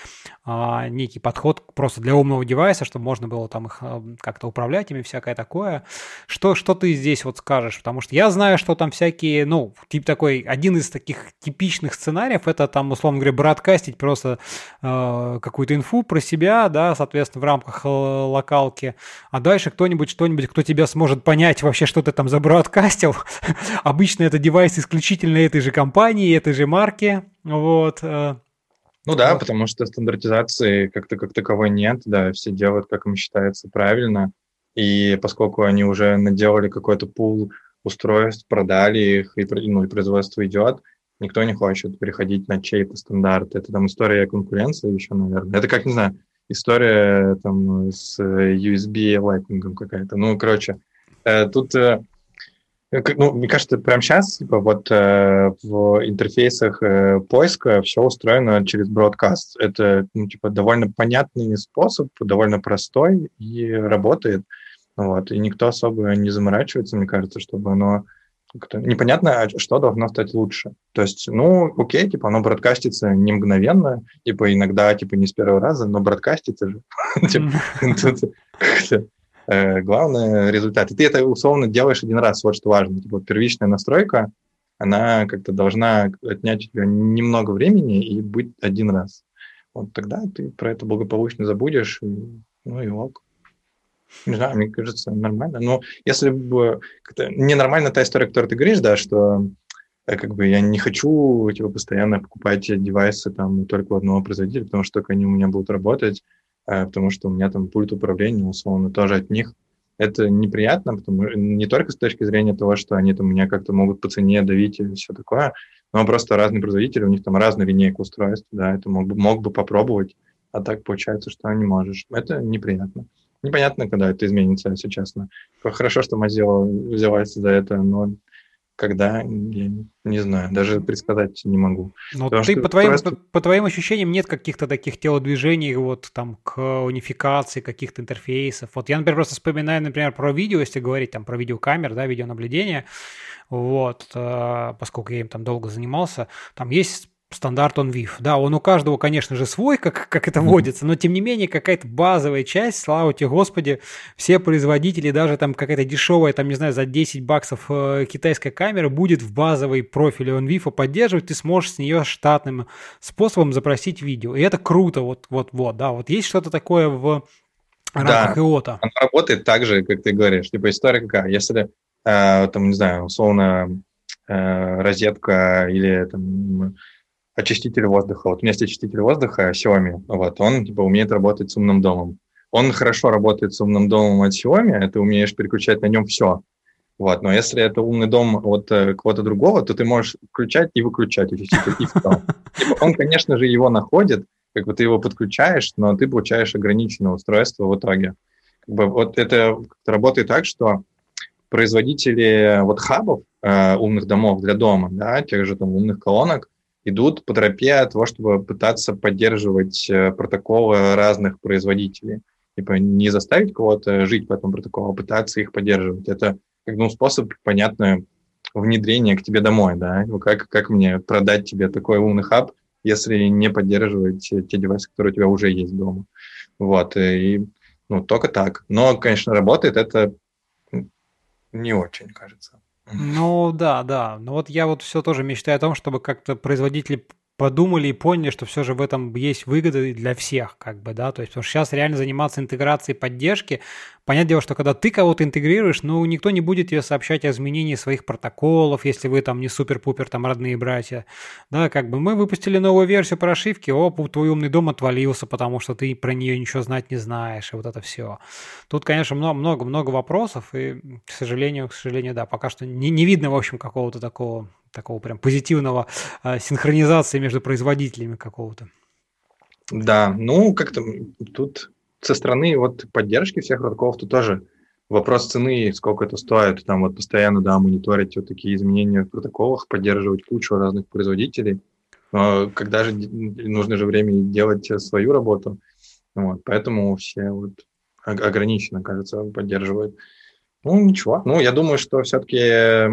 S1: а, некий подход просто для умного девайса, чтобы можно было там их а, как-то управлять ими, всякое такое. Что, что ты здесь вот скажешь? Потому что я знаю, что там всякие, ну, тип такой, один из таких типичных сценариев, это там, условно говоря, бродкастить просто э, какую-то инфу про себя, да, соответственно, в рамках э, локалки, а дальше кто-нибудь, что-нибудь, кто тебя сможет понять вообще, что ты там забродкастил. Обычно это девайс исключительно этой же компании, этой же марки, вот, э,
S2: ну да, вот. потому что стандартизации как-то как таковой нет, да, все делают, как им считается правильно, и поскольку они уже наделали какой-то пул устройств, продали их, и, ну, и производство идет, никто не хочет переходить на чей-то стандарт. Это там история конкуренции еще, наверное. Это как, не знаю, история там с USB Lightning какая-то. Ну, короче, э, тут э, ну, мне кажется, прямо сейчас типа, вот э, в интерфейсах э, поиска все устроено через бродкаст. Это ну, типа довольно понятный способ, довольно простой и работает. Вот, и никто особо не заморачивается, мне кажется, чтобы оно как-то непонятно, а что должно стать лучше. То есть, ну, окей, типа, оно бродкастится не мгновенно, типа, иногда, типа, не с первого раза, но бродкастится же. Э, главное результат. И ты это условно делаешь один раз, вот что важно. Типа первичная настройка, она как-то должна отнять у тебя немного времени и быть один раз. Вот тогда ты про это благополучно забудешь, и, ну и ок. Не знаю, мне кажется, нормально. Но если бы... Ненормально та история, которую ты говоришь, да, что э, как бы я не хочу типа, постоянно покупать девайсы там только у одного производителя, потому что только они у меня будут работать. А, потому что у меня там пульт управления, условно, тоже от них. Это неприятно, потому не только с точки зрения того, что они там меня как-то могут по цене давить и все такое, но просто разные производители, у них там разная линейка устройств, да, это мог бы, мог бы попробовать, а так получается, что не можешь. Это неприятно. Непонятно, когда это изменится, если честно. Хорошо, что Mozilla взялась за это, но когда, я не знаю, даже предсказать не могу.
S1: Но ты, по твоим, просто... по, по твоим ощущениям, нет каких-то таких телодвижений вот там к унификации каких-то интерфейсов. Вот я, например, просто вспоминаю, например, про видео, если говорить там про видеокамер, да, видеонаблюдение, вот, э, поскольку я им там долго занимался, там есть стандарт он VIF. Да, он у каждого, конечно же, свой, как, как это вводится, но тем не менее какая-то базовая часть, слава тебе Господи, все производители, даже там какая-то дешевая, там, не знаю, за 10 баксов э, китайская камера будет в базовой профиле он VIF поддерживать, ты сможешь с нее штатным способом запросить видео. И это круто, вот, вот, вот, да, вот есть что-то такое в рамках да, ИОТа.
S2: Она работает так же, как ты говоришь. Типа история какая? Если, э, там, не знаю, условно, э, розетка или там очиститель воздуха. Вот у меня есть очиститель воздуха Xiaomi, вот, он типа умеет работать с умным домом. Он хорошо работает с умным домом от Xiaomi, ты умеешь переключать на нем все. Вот, но если это умный дом от э, кого-то другого, то ты можешь включать и выключать очиститель, и все. Типа, он, конечно же, его находит, как бы ты его подключаешь, но ты получаешь ограниченное устройство в итоге. Как бы вот это работает так, что производители вот хабов, э, умных домов для дома, да, тех же там умных колонок, идут по тропе того, чтобы пытаться поддерживать э, протоколы разных производителей. Типа не заставить кого-то жить по этому протоколу, а пытаться их поддерживать. Это как ну, способ, понятно, внедрения к тебе домой, да, ну, как, как мне продать тебе такой умный хаб, если не поддерживать те девайсы, которые у тебя уже есть дома. Вот, и ну, только так. Но, конечно, работает это не очень, кажется.
S1: Ну да, да. Ну вот я вот все тоже мечтаю о том, чтобы как-то производители подумали и поняли, что все же в этом есть выгода для всех, как бы, да, то есть, потому что сейчас реально заниматься интеграцией поддержки, понятное дело, что когда ты кого-то интегрируешь, ну, никто не будет тебе сообщать о изменении своих протоколов, если вы там не супер-пупер там родные братья, да, как бы мы выпустили новую версию прошивки, оп, твой умный дом отвалился, потому что ты про нее ничего знать не знаешь, и вот это все. Тут, конечно, много-много вопросов, и, к сожалению, к сожалению, да, пока что не, не видно, в общем, какого-то такого такого прям позитивного э, синхронизации между производителями какого-то.
S2: Да, ну как-то тут со стороны вот поддержки всех протоколов тут тоже вопрос цены, сколько это стоит, там вот постоянно, да, мониторить вот такие изменения в протоколах, поддерживать кучу разных производителей, но когда же нужно же время делать свою работу, вот, поэтому все вот ограниченно, кажется, поддерживают. Ну, ничего. Ну, я думаю, что все-таки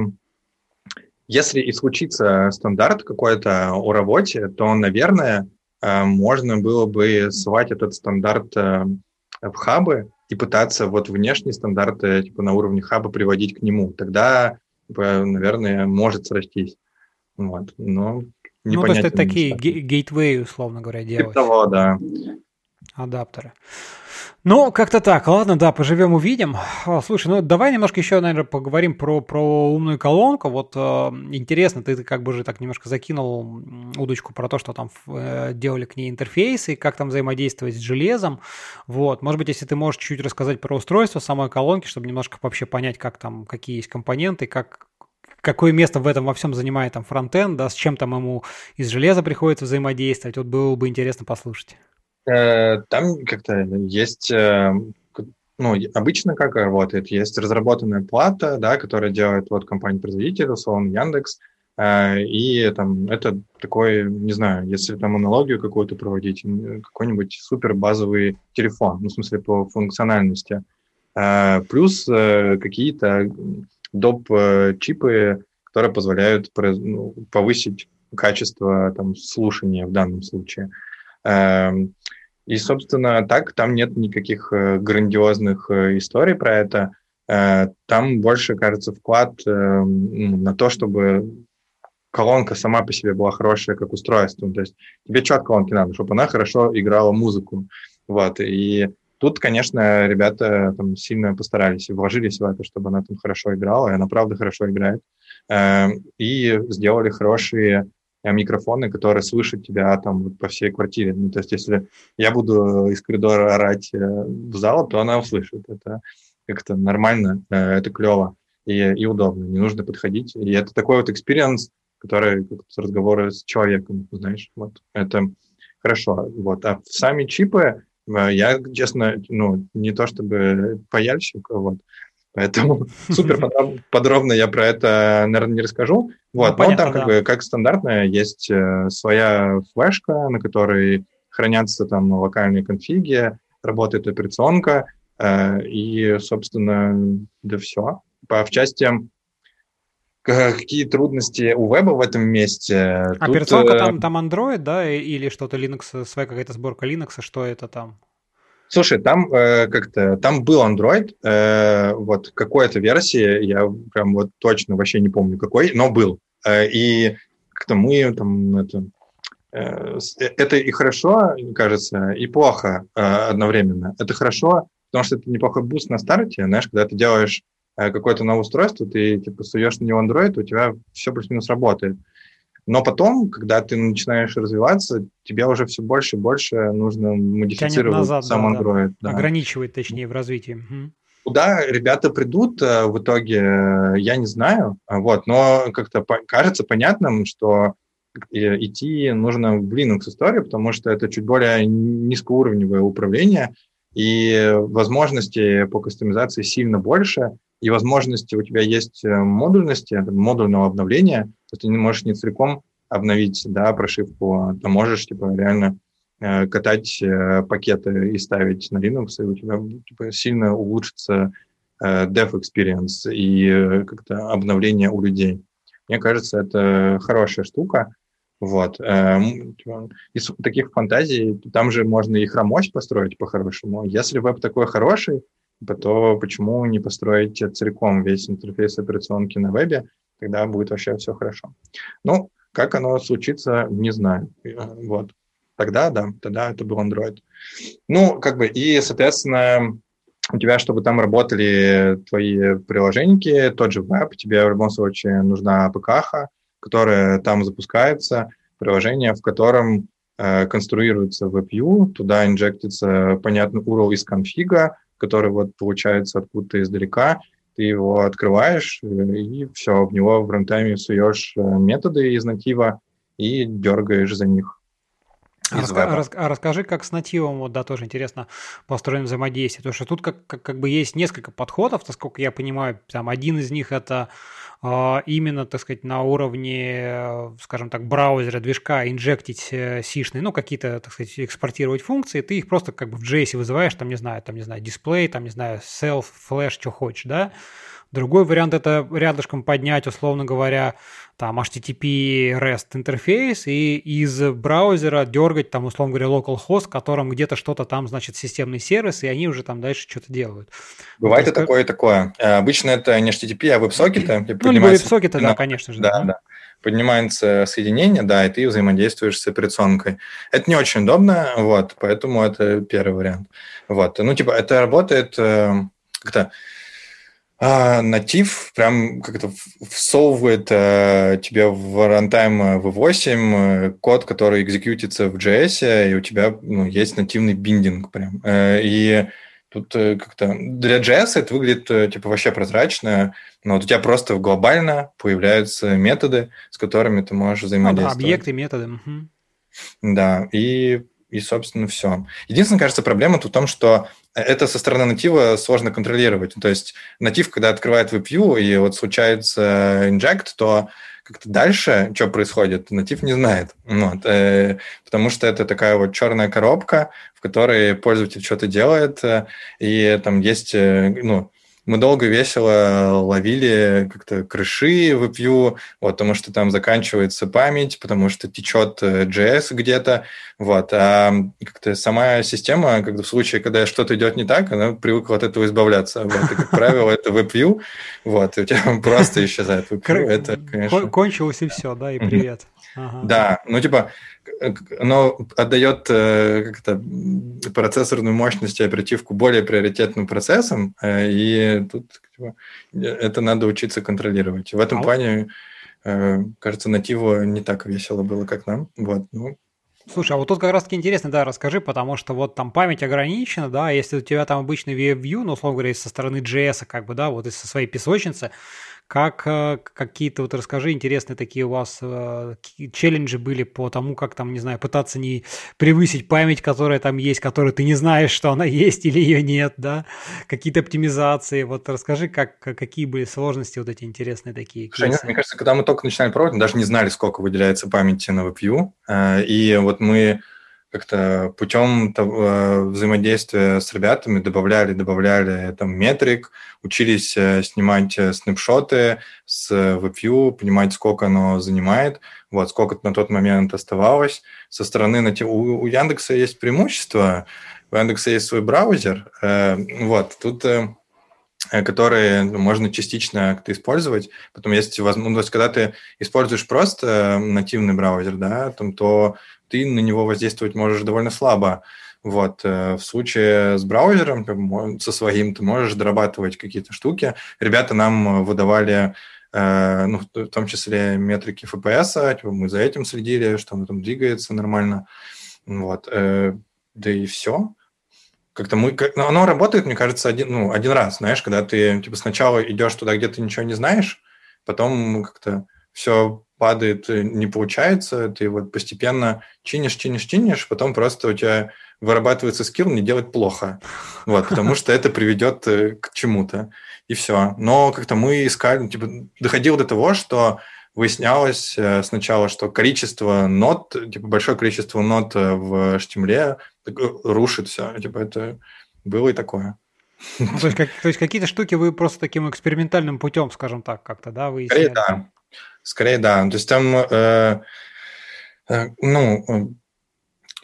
S2: если и случится стандарт какой-то о работе, то, наверное, э, можно было бы свать этот стандарт э, в хабы и пытаться вот внешние стандарты типа на уровне хаба приводить к нему. Тогда, типа, наверное, может срастись. Вот. Но
S1: ну, то есть это такие гейтвей, условно говоря, типа делать.
S2: того, да.
S1: Адаптеры. Ну, как-то так. Ладно, да, поживем, увидим. Слушай, ну давай немножко еще, наверное, поговорим про, про умную колонку. Вот э, интересно, ты, как бы же так немножко закинул удочку про то, что там э, делали к ней интерфейсы, как там взаимодействовать с железом. Вот, может быть, если ты можешь чуть-чуть рассказать про устройство самой колонки, чтобы немножко вообще понять, как там, какие есть компоненты, как, какое место в этом во всем занимает там фронтенд, да, с чем там ему из железа приходится взаимодействовать. Вот было бы интересно послушать.
S2: Э, там как-то есть, э, ну, обычно как работает, есть разработанная плата, да, которая делает вот компания-производитель, условно Яндекс, э, и там это такой, не знаю, если там аналогию какую-то проводить, какой-нибудь супер базовый телефон, ну, в смысле по функциональности, плюс какие-то доп. чипы, которые позволяют ну, повысить качество там, слушания в данном случае. Эм, и, собственно, так там нет никаких э, грандиозных э, историй про это. Э, там больше, кажется, вклад на то, чтобы колонка сама по себе была хорошая как устройство. То есть тебе что от колонки надо? Чтобы она хорошо играла музыку. Вот. И тут, конечно, ребята там сильно постарались и вложились в это, чтобы она там хорошо играла, и она правда хорошо играет. И сделали хорошие микрофоны, которые слышат тебя там вот по всей квартире. Ну, то есть, если я буду из коридора орать э, в зал, то она услышит. Это как-то нормально, э, это клево и, и удобно. Не нужно подходить. И это такой вот experience, который как с разговора с человеком, знаешь, вот это хорошо. Вот. А сами чипы, я, честно, ну, не то чтобы паяльщик, вот, Поэтому супер подробно я про это, наверное, не расскажу. Вот, ну, понятно, но там как да. бы как стандартная есть э, своя флешка, на которой хранятся там локальные конфиги, работает операционка, э, и, собственно, да все. По, в части какие трудности у веба в этом месте?
S1: Операционка Тут, там, там Android, да, или что-то Linux, своя какая-то сборка Linux, что это там?
S2: Слушай, там э, как-то там был Android, э, вот какой-то версии, я прям вот точно вообще не помню какой, но был. Э, и как-то мы там это, э, это и хорошо, кажется, и плохо э, одновременно. Это хорошо, потому что это неплохой буст на старте, знаешь, когда ты делаешь э, какое-то новое устройство, ты типа суешь на него Android, у тебя все плюс-минус работает. Но потом, когда ты начинаешь развиваться, тебе уже все больше и больше нужно модифицировать назад, сам да, Android.
S1: Да. Да. Ограничивать, точнее, в развитии. Угу.
S2: Куда ребята придут э, в итоге, я не знаю. Вот, но как-то кажется понятным, что идти нужно в Linux историю, потому что это чуть более низкоуровневое управление, и возможности по кастомизации сильно больше, и возможности у тебя есть э, модульности, модульного обновления, то есть ты не можешь не целиком обновить да, прошивку, а ты можешь типа, реально э, катать э, пакеты и ставить на Linux, и у тебя типа, сильно улучшится э, dev experience и э, как-то обновление у людей. Мне кажется, это хорошая штука. Вот. Э, типа, из таких фантазий, там же можно и хромось построить по-хорошему. Если веб такой хороший, то почему не построить целиком весь интерфейс операционки на вебе, тогда будет вообще все хорошо. Ну, Как оно случится, не знаю. Вот. Тогда, да, тогда это был Android. Ну, как бы, и, соответственно, у тебя, чтобы там работали твои приложения, тот же веб, тебе в любом случае нужна ПКХ, которая там запускается, приложение, в котором э, конструируется WebView, туда инжектится понятный URL из конфига, который вот получается откуда-то издалека, ты его открываешь, э, и все, в него в рантайме суешь э, методы из натива и дергаешь за них.
S1: А, раска- рас- а расскажи, как с нативом, вот, да, тоже интересно, построено взаимодействие. Потому что тут как, как, как бы есть несколько подходов, насколько я понимаю. Там один из них это именно, так сказать, на уровне, скажем так, браузера, движка инжектить э, сишные, ну, какие-то, так сказать, экспортировать функции, ты их просто как бы в JS вызываешь, там, не знаю, там, не знаю, дисплей, там, не знаю, self, flash, что хочешь, да. Другой вариант это рядышком поднять, условно говоря, там HTTP REST интерфейс и из браузера дергать там, условно говоря, localhost, в котором где-то что-то там, значит, системный сервис, и они уже там дальше что-то делают.
S2: Бывает и такое, и такое. Э, обычно это не HTTP, а веб-сокеты.
S1: Ну, либо веб-сокеты, да, конечно же.
S2: Да, да. Поднимается соединение, да, и ты взаимодействуешь с операционкой. Это не очень удобно, вот, поэтому это первый вариант. Вот, ну, типа, это работает э, как-то а, натив прям как-то всовывает а, тебе в runtime V8 э, код, который экзекьютится в JS, и у тебя ну, есть нативный биндинг прям. А, и тут как-то для JS это выглядит типа вообще прозрачно, но вот у тебя просто глобально появляются методы, с которыми ты можешь взаимодействовать.
S1: Ну, да, объекты, методы. Угу.
S2: Да, и и, собственно, все. Единственная, кажется, проблема тут в том, что это со стороны натива сложно контролировать. То есть натив, когда открывает WebView и вот случается инжект, то как-то дальше, что происходит, натив не знает. Вот, э, потому что это такая вот черная коробка, в которой пользователь что-то делает, э, и там есть, э, ну, мы долго весело ловили как-то крыши в Vue, вот, потому что там заканчивается память, потому что течет JS э, где-то, вот, а как-то сама система, когда в случае, когда что-то идет не так, она привыкла от этого избавляться, вот, и, как правило, это WebView, вот, и у тебя просто исчезает WebView, это,
S1: конечно... Кончилось и все, да, и привет.
S2: Ага. Да, ну типа оно отдает э, как-то процессорную мощность и оперативку более приоритетным процессам, э, и тут типа, это надо учиться контролировать. В этом а плане, э, кажется, нативу не так весело было, как нам. Вот, ну,
S1: Слушай, а вот тут как раз-таки интересно, да, расскажи, потому что вот там память ограничена, да, если у тебя там обычный WebView, ну, условно говоря, со стороны JS, как бы, да, вот из своей песочницы, как э, какие-то, вот расскажи, интересные такие у вас э, челленджи были по тому, как там, не знаю, пытаться не превысить память, которая там есть, которую ты не знаешь, что она есть или ее нет, да, какие-то оптимизации, вот расскажи, как, какие были сложности вот эти интересные такие
S2: Слушай, нет, мне кажется, когда мы только начинали пробовать, мы даже не знали, сколько выделяется памяти на WebView, э, и вот мы как-то путем э, взаимодействия с ребятами добавляли, добавляли там метрик, учились э, снимать э, снапшоты с WebView, понимать, сколько оно занимает, вот, сколько на тот момент оставалось. Со стороны у, у Яндекса есть преимущество, у Яндекса есть свой браузер, вот, тут которые можно частично как-то использовать. Потом есть возможность, ну, когда ты используешь просто нативный браузер, да, там, то ты на него воздействовать можешь довольно слабо. Вот. Э, в случае с браузером, со своим, ты можешь дорабатывать какие-то штуки. Ребята нам выдавали э, ну, в том числе метрики FPS, типа мы за этим следили, что оно там двигается нормально. Вот. Э, да и все. Как-то мы, ну, оно работает, мне кажется, один, ну, один раз, знаешь, когда ты типа сначала идешь туда, где ты ничего не знаешь, потом как-то все падает, э, не получается, ты вот постепенно чинишь, чинишь, чинишь, потом просто у тебя вырабатывается скилл не делать плохо, вот, потому что это приведет э, к чему-то, и все. Но как-то мы искали, ну, типа, доходило до того, что выяснялось э, сначала, что количество нот, типа, большое количество нот в HTML рушит все, типа, это было и такое.
S1: Ну, то, есть, как, то есть какие-то штуки вы просто таким экспериментальным путем, скажем так, как-то, да, выясняли?
S2: Скорее, да. Скорее, да. То есть там, э, э, ну,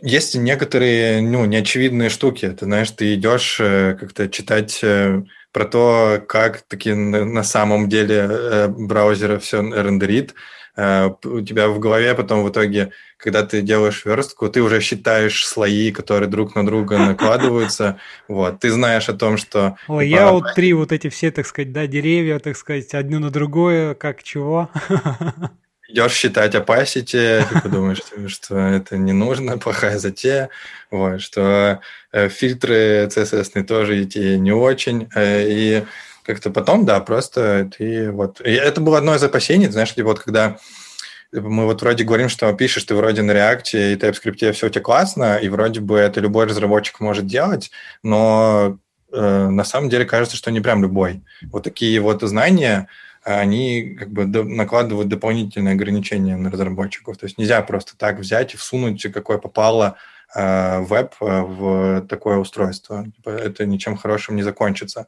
S2: есть некоторые, ну, неочевидные штуки. Ты знаешь, ты идешь э, как-то читать э, про то, как таки на, на самом деле э, браузер все рендерит, э, у тебя в голове потом в итоге, когда ты делаешь верстку, ты уже считаешь слои, которые друг на друга накладываются, вот, ты знаешь о том, что...
S1: Layout типа, 3, вот эти все, так сказать, да, деревья, так сказать, одно на другое, как чего.
S2: идешь считать opacity, ты подумаешь, что это не нужно, плохая затея, вот, что э, фильтры CSS тоже идти не очень, э, и как-то потом, да, просто ты вот... И это было одно из опасений, знаешь, типа вот когда мы вот вроде говорим, что пишешь ты вроде на React и TypeScript, все у тебя классно, и вроде бы это любой разработчик может делать, но э, на самом деле кажется, что не прям любой. Вот такие вот знания, они как бы накладывают дополнительные ограничения на разработчиков. То есть нельзя просто так взять и всунуть, какое попало э, веб э, в такое устройство. Типа, это ничем хорошим не закончится.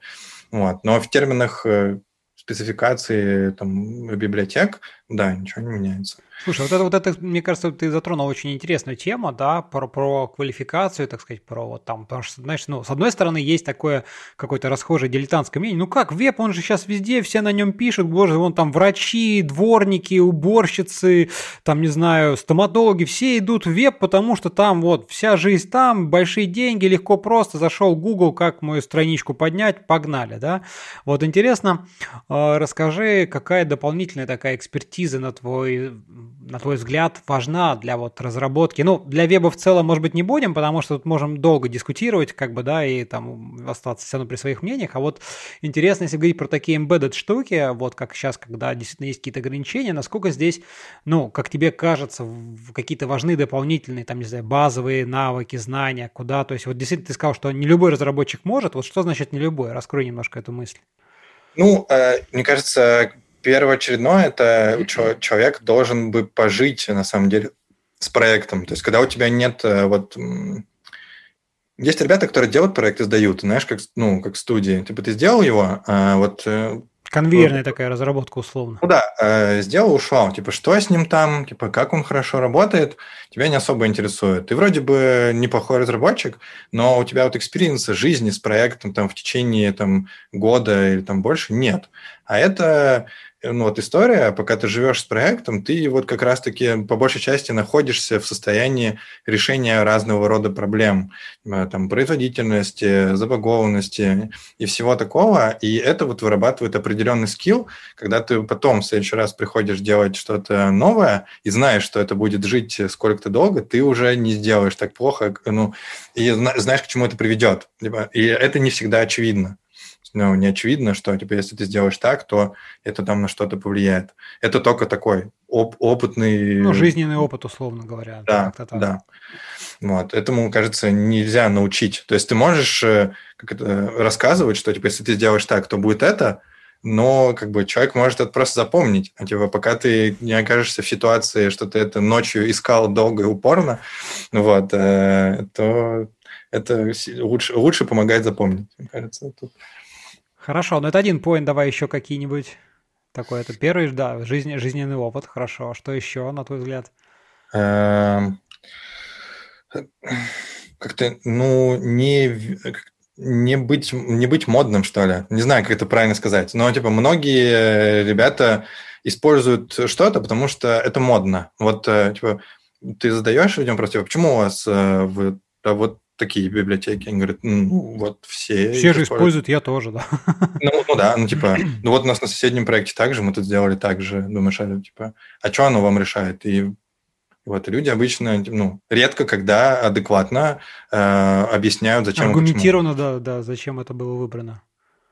S2: Вот. Но в терминах э, спецификации там, библиотек, да, ничего не меняется.
S1: Слушай, вот это, вот это, мне кажется, ты затронул очень интересную тему, да, про, про квалификацию, так сказать, про вот там, потому что, знаешь, ну, с одной стороны, есть такое какое-то расхожее дилетантское мнение, ну как, веб, он же сейчас везде, все на нем пишут, боже, вон там врачи, дворники, уборщицы, там, не знаю, стоматологи, все идут в веб, потому что там вот вся жизнь там, большие деньги, легко просто, зашел Google, как мою страничку поднять, погнали, да. Вот интересно, э, расскажи, какая дополнительная такая экспертиза на твой на твой взгляд, важна для вот разработки? Ну, для веба в целом, может быть, не будем, потому что тут можем долго дискутировать, как бы, да, и там остаться все равно при своих мнениях. А вот интересно, если говорить про такие embedded штуки, вот как сейчас, когда действительно есть какие-то ограничения, насколько здесь, ну, как тебе кажется, какие-то важны дополнительные, там, не знаю, базовые навыки, знания, куда, то есть вот действительно ты сказал, что не любой разработчик может, вот что значит не любой? Раскрой немножко эту мысль.
S2: Ну, э, мне кажется, первоочередное это человек должен бы пожить на самом деле с проектом. То есть, когда у тебя нет э, вот есть ребята, которые делают проект и сдают, знаешь, как, ну, как студии. Типа ты сделал его, а вот э,
S1: Конвейерная вот. такая разработка условно.
S2: Ну да, э, сделал, ушел. Типа, что с ним там, типа, как он хорошо работает, тебя не особо интересует. Ты вроде бы неплохой разработчик, но у тебя вот experience'а жизни с проектом там в течение там года или там больше нет. А это ну, вот история, пока ты живешь с проектом, ты вот как раз-таки по большей части находишься в состоянии решения разного рода проблем, э, там, производительности, забагованности и всего такого, и это вот вырабатывает определенный скилл, когда ты потом в следующий раз приходишь делать что-то новое и знаешь, что это будет жить сколько-то долго, ты уже не сделаешь так плохо, ну, и знаешь, к чему это приведет. И это не всегда очевидно ну, не очевидно, что типа, если ты сделаешь так, то это там на что-то повлияет. Это только такой оп- опытный...
S1: Ну, жизненный опыт, условно говоря.
S2: Да, да. Вот. Этому, кажется, нельзя научить. То есть ты можешь э, как это, рассказывать, что типа, если ты сделаешь так, то будет это, но как бы человек может это просто запомнить. А типа, пока ты не окажешься в ситуации, что ты это ночью искал долго и упорно, вот, э, то это лучше, лучше помогает запомнить, мне кажется. Тут.
S1: Хорошо, ну это один поинт, давай еще какие-нибудь. Такой, это первый, да, жизнь, жизненный опыт, хорошо. А что еще, на твой взгляд?
S2: Эм, как-то, ну, не, не быть, не быть модным, что ли. Не знаю, как это правильно сказать. Но, типа, многие ребята используют что-то, потому что это модно. Вот, э, типа, ты задаешь людям просто, типа, почему у вас э, вы, вот такие библиотеки. Они говорят, ну, вот все...
S1: Все же используют, я тоже, да.
S2: Ну, ну да, ну типа, ну вот у нас на соседнем проекте также, мы тут сделали так же. Думаешь, а, типа, а что оно вам решает? И вот люди обычно, ну, редко, когда адекватно э, объясняют, зачем
S1: Аргументированно, да, да, зачем это было выбрано.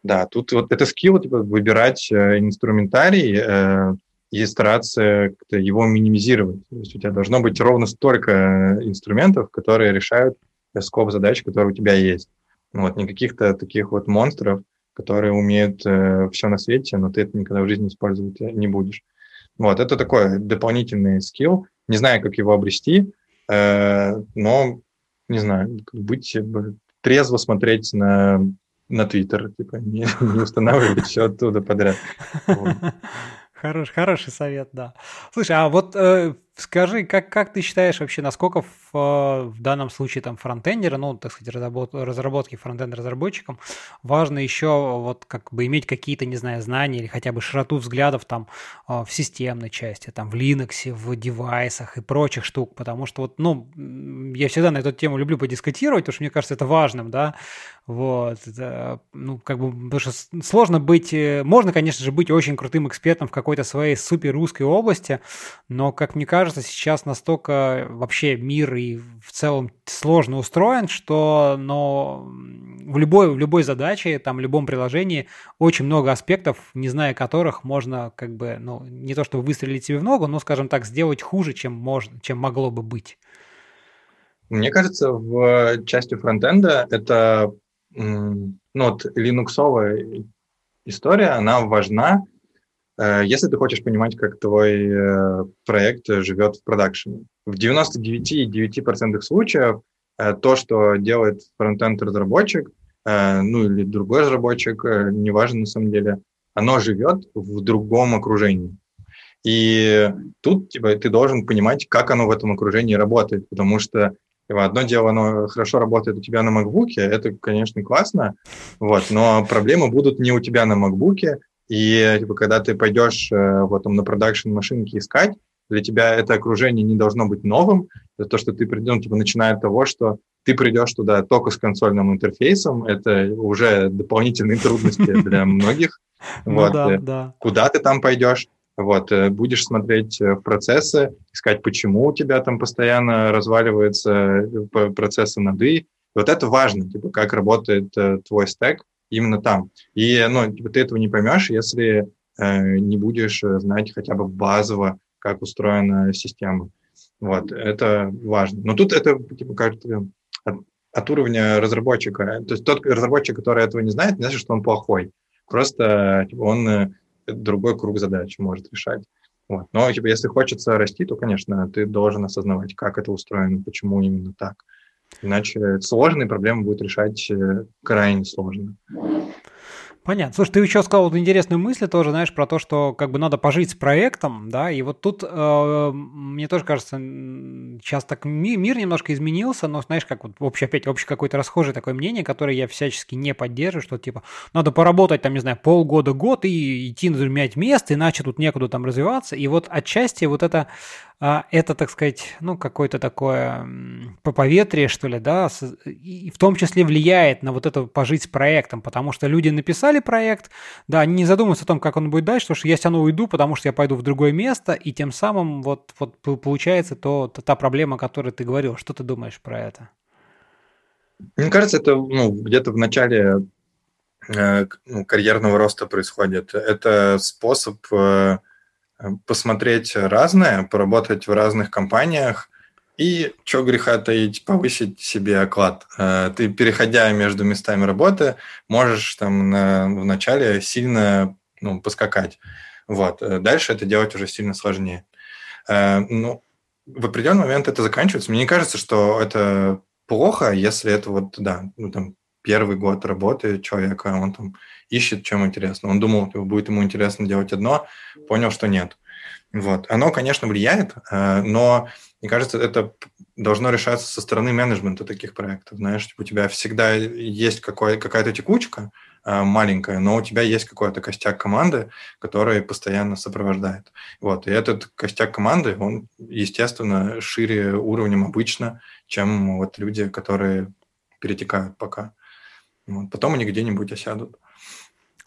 S2: Да, тут вот это скилл, типа, выбирать э, инструментарий э, и стараться его минимизировать. То есть у тебя должно быть ровно столько инструментов, которые решают скоп задач, которые у тебя есть. Вот, не каких-то таких вот монстров, которые умеют э, все на свете, но ты это никогда в жизни использовать э, не будешь. Вот, это такой дополнительный скилл. Не знаю, как его обрести, э, но, не знаю, быть, трезво смотреть на, на Твиттер, типа, не, не устанавливать все оттуда подряд.
S1: Хорош, хороший совет, да. Слушай, а вот э, скажи, как, как ты считаешь вообще, насколько в, в данном случае там фронтендера, ну, так сказать, разработ, разработки фронтенд разработчикам важно еще вот как бы иметь какие-то, не знаю, знания или хотя бы широту взглядов там в системной части, там в Linux, в девайсах и прочих штук, потому что вот, ну, я всегда на эту тему люблю подискутировать, потому что мне кажется это важным, да, вот, это, ну, как бы, потому что сложно быть, э, можно, конечно же, быть очень крутым экспертом в какой-то своей супер русской области, но, как мне кажется, сейчас настолько вообще мир и в целом сложно устроен, что, но в любой, в любой задаче, там, в любом приложении очень много аспектов, не зная которых можно, как бы, ну, не то чтобы выстрелить себе в ногу, но, скажем так, сделать хуже, чем можно, чем могло бы быть.
S2: Мне кажется, в части фронтенда это ну, вот линуксовая история, она важна, если ты хочешь понимать, как твой э, проект живет в продакшене. В 99,9% случаев э, то, что делает фронтенд-разработчик, ну или другой разработчик, неважно на самом деле, оно живет в другом окружении. И тут типа, ты должен понимать, как оно в этом окружении работает, потому что Одно дело, оно хорошо работает у тебя на MacBook, это, конечно, классно, вот, но проблемы будут не у тебя на MacBook, и типа, когда ты пойдешь э, вот, там, на продакшн машинки искать, для тебя это окружение не должно быть новым. Это то, что ты придешь, ну, типа, начиная от того, что ты придешь туда только с консольным интерфейсом, это уже дополнительные трудности для многих. Ну вот. Э, куда ты там пойдешь? Вот, э, будешь смотреть в процессы, искать, почему у тебя там постоянно разваливаются процессы нады. Вот это важно, типа, как работает твой стек именно там. И, ну, типа, ты этого не поймешь, если э, не будешь знать хотя бы базово, как устроена система. Вот, это важно. Но тут это, типа, кажется, от, от уровня разработчика. То есть тот разработчик, который этого не знает, не значит, что он плохой. Просто типа, он другой круг задач может решать. Вот. Но типа, если хочется расти, то, конечно, ты должен осознавать, как это устроено, почему именно так. Иначе сложные проблемы будет решать э, крайне сложно.
S1: Понятно. Слушай, ты еще сказал вот интересную мысль тоже, знаешь, про то, что как бы надо пожить с проектом, да, и вот тут э, мне тоже кажется, сейчас так ми- мир немножко изменился, но знаешь, как вот вообще опять общее какое-то расхожее такое мнение, которое я всячески не поддерживаю, что типа надо поработать там, не знаю, полгода, год и идти менять место, иначе тут некуда там развиваться, и вот отчасти вот это а, это, так сказать, ну, какое-то такое по поветрие, что ли, да, и в том числе влияет на вот это пожить с проектом, потому что люди написали проект, да, они не задумываются о том, как он будет дальше, потому что я все равно уйду, потому что я пойду в другое место, и тем самым вот, вот получается то, то, та проблема, о которой ты говорил. Что ты думаешь про это?
S2: Мне кажется, это ну, где-то в начале э, ну, карьерного роста происходит. Это способ э, посмотреть разное, поработать в разных компаниях и, что греха таить, повысить себе оклад. Э, ты, переходя между местами работы, можешь там на, в начале сильно ну, поскакать. Вот. Э, дальше это делать уже сильно сложнее. Э, ну, в определенный момент это заканчивается. Мне не кажется, что это плохо, если это вот, да, ну, там, первый год работы человека, он там ищет, чем интересно. Он думал, будет ему интересно делать одно, понял, что нет. Вот. Оно, конечно, влияет, э, но, мне кажется, это должно решаться со стороны менеджмента таких проектов. Знаешь, типа у тебя всегда есть какая-то текучка э, маленькая, но у тебя есть какой-то костяк команды, который постоянно сопровождает. Вот. И этот костяк команды, он, естественно, шире уровнем обычно, чем вот люди, которые перетекают пока. Вот. Потом они где-нибудь осядут.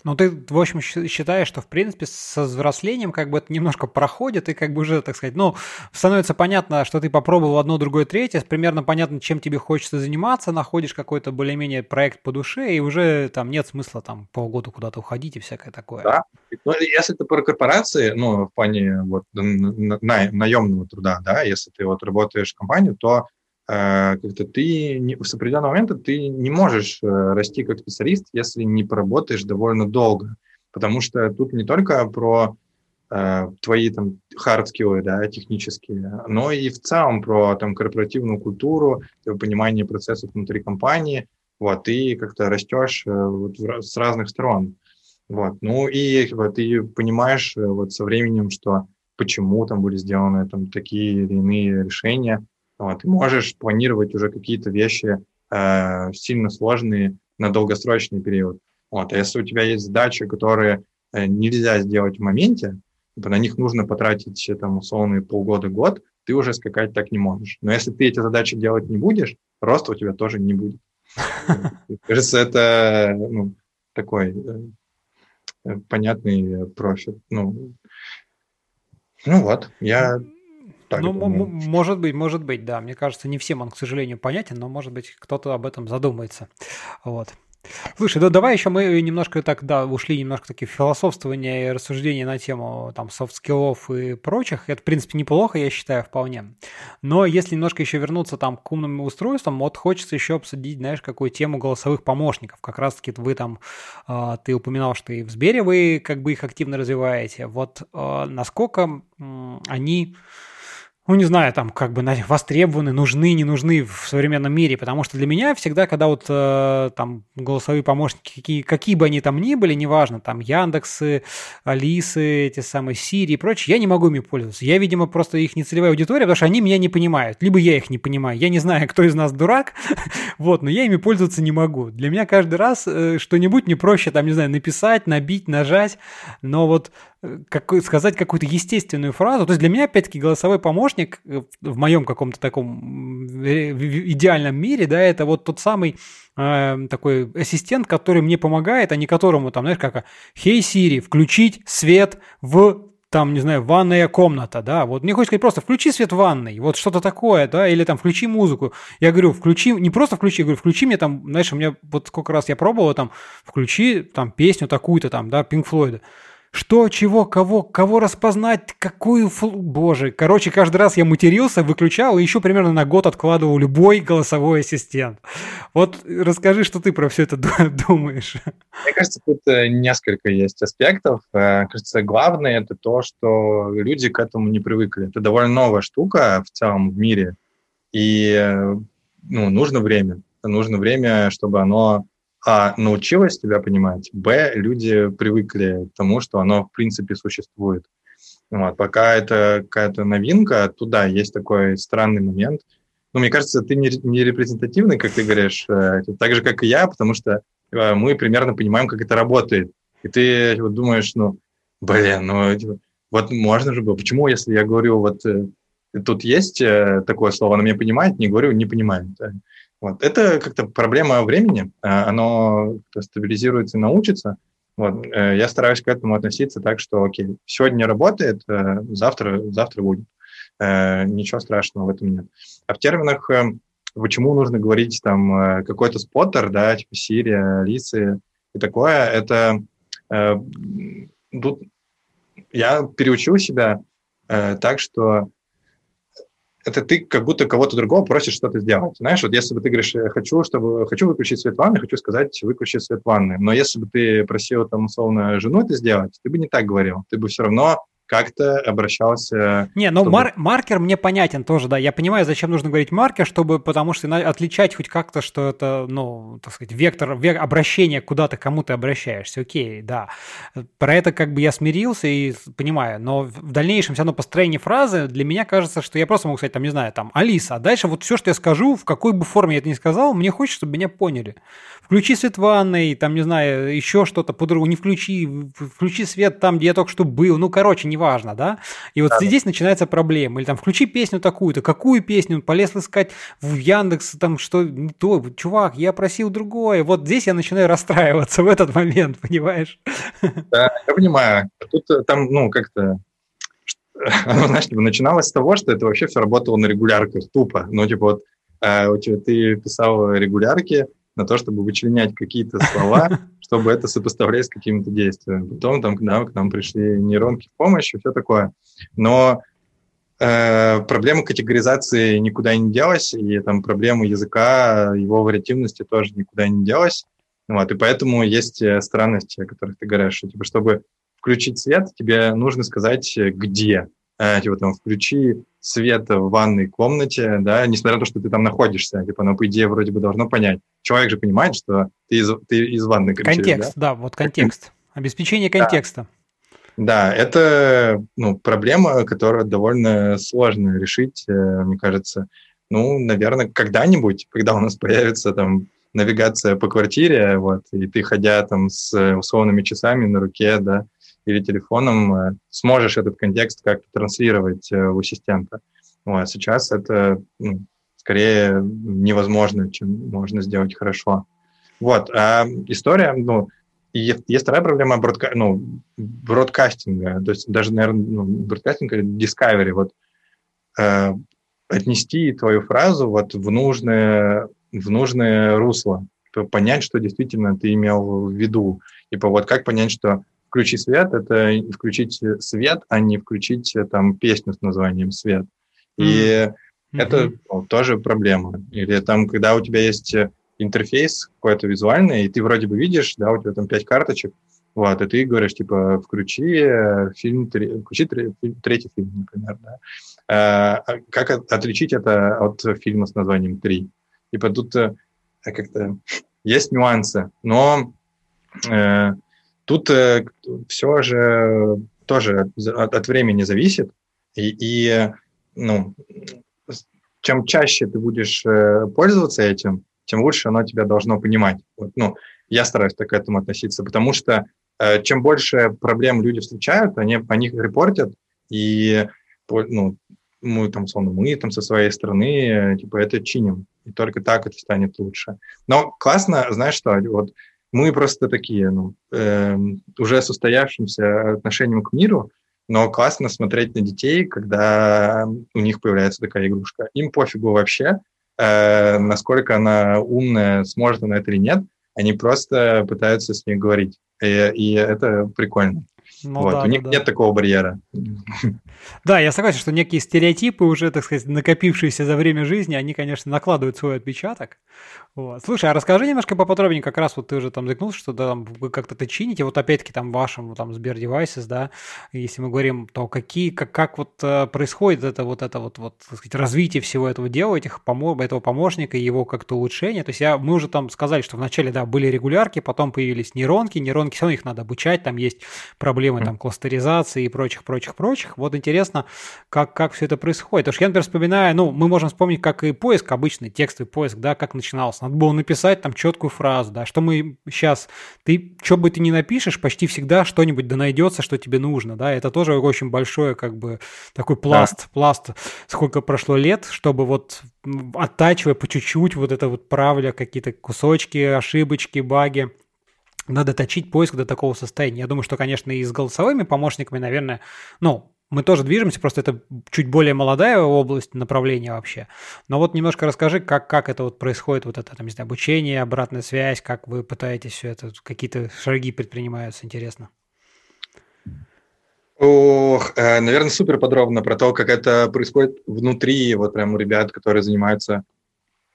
S1: Ну, ты, в общем, считаешь, что, в принципе, со взрослением как бы это немножко проходит, и как бы уже, так сказать, ну, становится понятно, что ты попробовал одно, другое, третье, примерно понятно, чем тебе хочется заниматься, находишь какой-то более-менее проект по душе, и уже там нет смысла там полгода куда-то уходить и всякое такое.
S2: Да. Ну, если ты про корпорации, ну, в плане вот на, на, наемного труда, да, если ты вот работаешь в компании, то как-то ты не, с определенного момента ты не можешь э, расти как специалист, если не поработаешь довольно долго, потому что тут не только про э, твои там skills, да, технические, но и в целом про там корпоративную культуру, понимание процессов внутри компании, вот, ты как-то растешь э, вот, в, с разных сторон, вот, ну и вот, ты понимаешь э, вот со временем, что почему там были сделаны там такие или иные решения. Вот. Ты можешь планировать уже какие-то вещи э, сильно сложные на долгосрочный период. Вот. А если у тебя есть задачи, которые э, нельзя сделать в моменте, на них нужно потратить там условные полгода-год, ты уже скакать так не можешь. Но если ты эти задачи делать не будешь, роста у тебя тоже не будет. Кажется, это ну, такой э, э, понятный профит. Ну, ну вот, я
S1: так ну, может быть, может быть, да. Мне кажется, не всем он, к сожалению, понятен, но, может быть, кто-то об этом задумается. Вот. Слушай, да давай еще мы немножко так, да, ушли немножко такие философствования и рассуждения на тему там софт-скиллов и прочих. Это, в принципе, неплохо, я считаю, вполне. Но если немножко еще вернуться там к умным устройствам, вот хочется еще обсудить, знаешь, какую тему голосовых помощников. Как раз-таки вы там, э, ты упоминал, что и в Сбере вы как бы их активно развиваете. Вот э, насколько они ну, не знаю, там, как бы востребованы, нужны, не нужны в современном мире, потому что для меня всегда, когда вот э, там голосовые помощники, какие, какие бы они там ни были, неважно, там Яндексы, Алисы, эти самые Сири и прочее, я не могу ими пользоваться. Я, видимо, просто их нецелевая аудитория, потому что они меня не понимают, либо я их не понимаю. Я не знаю, кто из нас дурак, вот, но я ими пользоваться не могу. Для меня каждый раз э, что-нибудь мне проще, там, не знаю, написать, набить, нажать, но вот как, сказать какую-то естественную фразу. То есть для меня, опять-таки, голосовой помощник э, в моем каком-то таком идеальном мире, да, это вот тот самый э, такой ассистент, который мне помогает, а не которому там, знаешь, как «Хей, Сири, включить свет в там, не знаю, ванная комната, да, вот мне хочется сказать просто включи свет в ванной, вот что-то такое, да, или там включи музыку. Я говорю, включи, не просто включи, я говорю, включи мне там, знаешь, у меня вот сколько раз я пробовал там, включи там песню такую-то там, да, Pink Floyd. Что, чего, кого, кого распознать, какую... Фл... Боже, короче, каждый раз я матерился, выключал и еще примерно на год откладывал любой голосовой ассистент. Вот расскажи, что ты про все это думаешь.
S2: Мне кажется, тут э, несколько есть аспектов. Э, кажется, главное это то, что люди к этому не привыкли. Это довольно новая штука в целом в мире, и э, ну, нужно время. Нужно время, чтобы оно а, научилась тебя понимать, б, люди привыкли к тому, что оно в принципе существует. Вот. Пока это какая-то новинка, туда есть такой странный момент. Ну, мне кажется, ты не, не репрезентативный, как ты говоришь, э, так же, как и я, потому что э, мы примерно понимаем, как это работает. И ты вот думаешь, ну, блин, ну, типа, вот можно же было. Почему, если я говорю, вот э, тут есть такое слово, оно меня понимает, не говорю, не понимает. Вот. Это как-то проблема времени, а, оно стабилизируется и научится. Вот. Э, я стараюсь к этому относиться так, что, окей, сегодня работает, э, завтра, завтра будет. Э, ничего страшного в этом нет. А в терминах, почему нужно говорить там какой-то споттер, да, типа Сирия, Алисы и такое, это тут я переучил себя так, что это ты как будто кого-то другого просишь что-то сделать. Знаешь, вот если бы ты говоришь, хочу, чтобы, хочу выключить свет ванны, хочу сказать, выключи свет ванны. Но если бы ты просил, там, условно, жену это сделать, ты бы не так говорил. Ты бы все равно как-то обращался...
S1: Не, ну чтобы... мар- маркер мне понятен тоже, да. Я понимаю, зачем нужно говорить маркер, чтобы, потому что отличать хоть как-то, что это, ну, так сказать, вектор, вектор обращения, куда ты кому ты обращаешься. Окей, да. Про это как бы я смирился и понимаю. Но в дальнейшем все равно построение фразы для меня кажется, что я просто могу сказать, там, не знаю, там, Алиса, а дальше вот все, что я скажу, в какой бы форме я это ни сказал, мне хочется, чтобы меня поняли. Включи свет в ванной, там, не знаю, еще что-то по-другому, не включи, включи свет там, где я только что был. Ну, короче, неважно, да? И вот да, здесь да. начинается проблема. Или там включи песню такую-то, какую песню? Он полез искать в Яндекс, там что не то, чувак, я просил другое. Вот здесь я начинаю расстраиваться в этот момент, понимаешь?
S2: Да, я понимаю. Тут э, там, ну, как-то оно, знаешь, типа, начиналось с того, что это вообще все работало на регулярках, тупо. Ну, типа, вот э, ты писал регулярки на то, чтобы вычленять какие-то слова, чтобы это сопоставлять с какими-то действиями. Потом там к нам, к нам пришли нейронки в помощь и все такое. Но э, проблема категоризации никуда не делась, и там проблема языка, его вариативности тоже никуда не делась. Вот, и поэтому есть э, странности, о которых ты говоришь, что, типа, чтобы включить свет, тебе нужно сказать, э, где. Э, типа там включи свет в ванной комнате, да, несмотря на то, что ты там находишься, типа, оно, по идее, вроде бы должно понять. Человек же понимает, что ты из, ты из ванны
S1: кричишь, Контекст, да? да, вот контекст. Обеспечение контекста.
S2: Да, это ну, проблема, которую довольно сложно решить, э, мне кажется. Ну, наверное, когда-нибудь, когда у нас появится там навигация по квартире, вот, и ты, ходя там с условными часами на руке, да, или телефоном, э, сможешь этот контекст как-то транслировать э, в ассистента. Вот, сейчас это ну, скорее невозможно, чем можно сделать хорошо. Вот, а история, ну, есть, есть вторая проблема бродка, ну, бродкастинга, то есть даже, наверное, ну, бродкастинга, discovery, вот э, отнести твою фразу вот в нужное, в нужное русло, понять, что действительно ты имел в виду. Типа вот как понять, что включи свет, это включить свет, а не включить там песню с названием свет. И mm-hmm. это ну, тоже проблема. Или там, когда у тебя есть интерфейс какой-то визуальный, и ты вроде бы видишь, да, у тебя там пять карточек, вот, и ты говоришь, типа, включи э, фильм, включи третий фильм, например, да. А, как отличить это от фильма с названием «Три»? Типа, тут э, как-то есть нюансы, но э, тут э, все же тоже от, от времени зависит, и, и ну, чем чаще ты будешь э, пользоваться этим, тем лучше оно тебя должно понимать. Вот, ну, я стараюсь так к этому относиться, потому что э, чем больше проблем люди встречают, они о них репортят, и ну, мы там, условно, мы там со своей стороны, э, типа, это чиним, и только так это станет лучше. Но классно, знаешь что, вот мы просто такие, ну, э, уже с устоявшимся отношением к миру, но классно смотреть на детей, когда у них появляется такая игрушка. Им пофигу вообще, э, насколько она умная, сможет она это или нет, они просто пытаются с ней говорить. И, и это прикольно. Ну, вот. да, У них да, нет такого барьера.
S1: Да, я согласен, что некие стереотипы уже, так сказать, накопившиеся за время жизни, они, конечно, накладывают свой отпечаток. Вот. Слушай, а расскажи немножко поподробнее, как раз вот ты уже там загнулся, что да, там вы как-то это чините, вот опять-таки там вашим там Сбер Devices, да, если мы говорим, то какие, как, как вот э, происходит это вот это вот, вот так сказать, развитие всего этого дела, этих помо этого помощника, его как-то улучшение, то есть я, мы уже там сказали, что вначале, да, были регулярки, потом появились нейронки, нейронки, все равно их надо обучать, там есть проблемы там кластеризации и прочих, прочих, прочих, вот интересно, как, как все это происходит. Потому что я, например, вспоминаю, ну, мы можем вспомнить, как и поиск, обычный текстовый поиск, да, как начинался. Надо было написать там четкую фразу, да, что мы сейчас, ты, что бы ты ни напишешь, почти всегда что-нибудь да найдется, что тебе нужно, да, это тоже очень большое, как бы, такой пласт, да. пласт, сколько прошло лет, чтобы вот оттачивая по чуть-чуть вот это вот правля, какие-то кусочки, ошибочки, баги, надо точить поиск до такого состояния. Я думаю, что, конечно, и с голосовыми помощниками, наверное, ну, мы тоже движемся, просто это чуть более молодая область направления вообще. Но вот немножко расскажи, как, как это вот происходит, вот это, там, не знаю, обучение, обратная связь, как вы пытаетесь все это, какие-то шаги предпринимаются, интересно.
S2: Ох, э, наверное, супер подробно про то, как это происходит внутри, вот прям у ребят, которые занимаются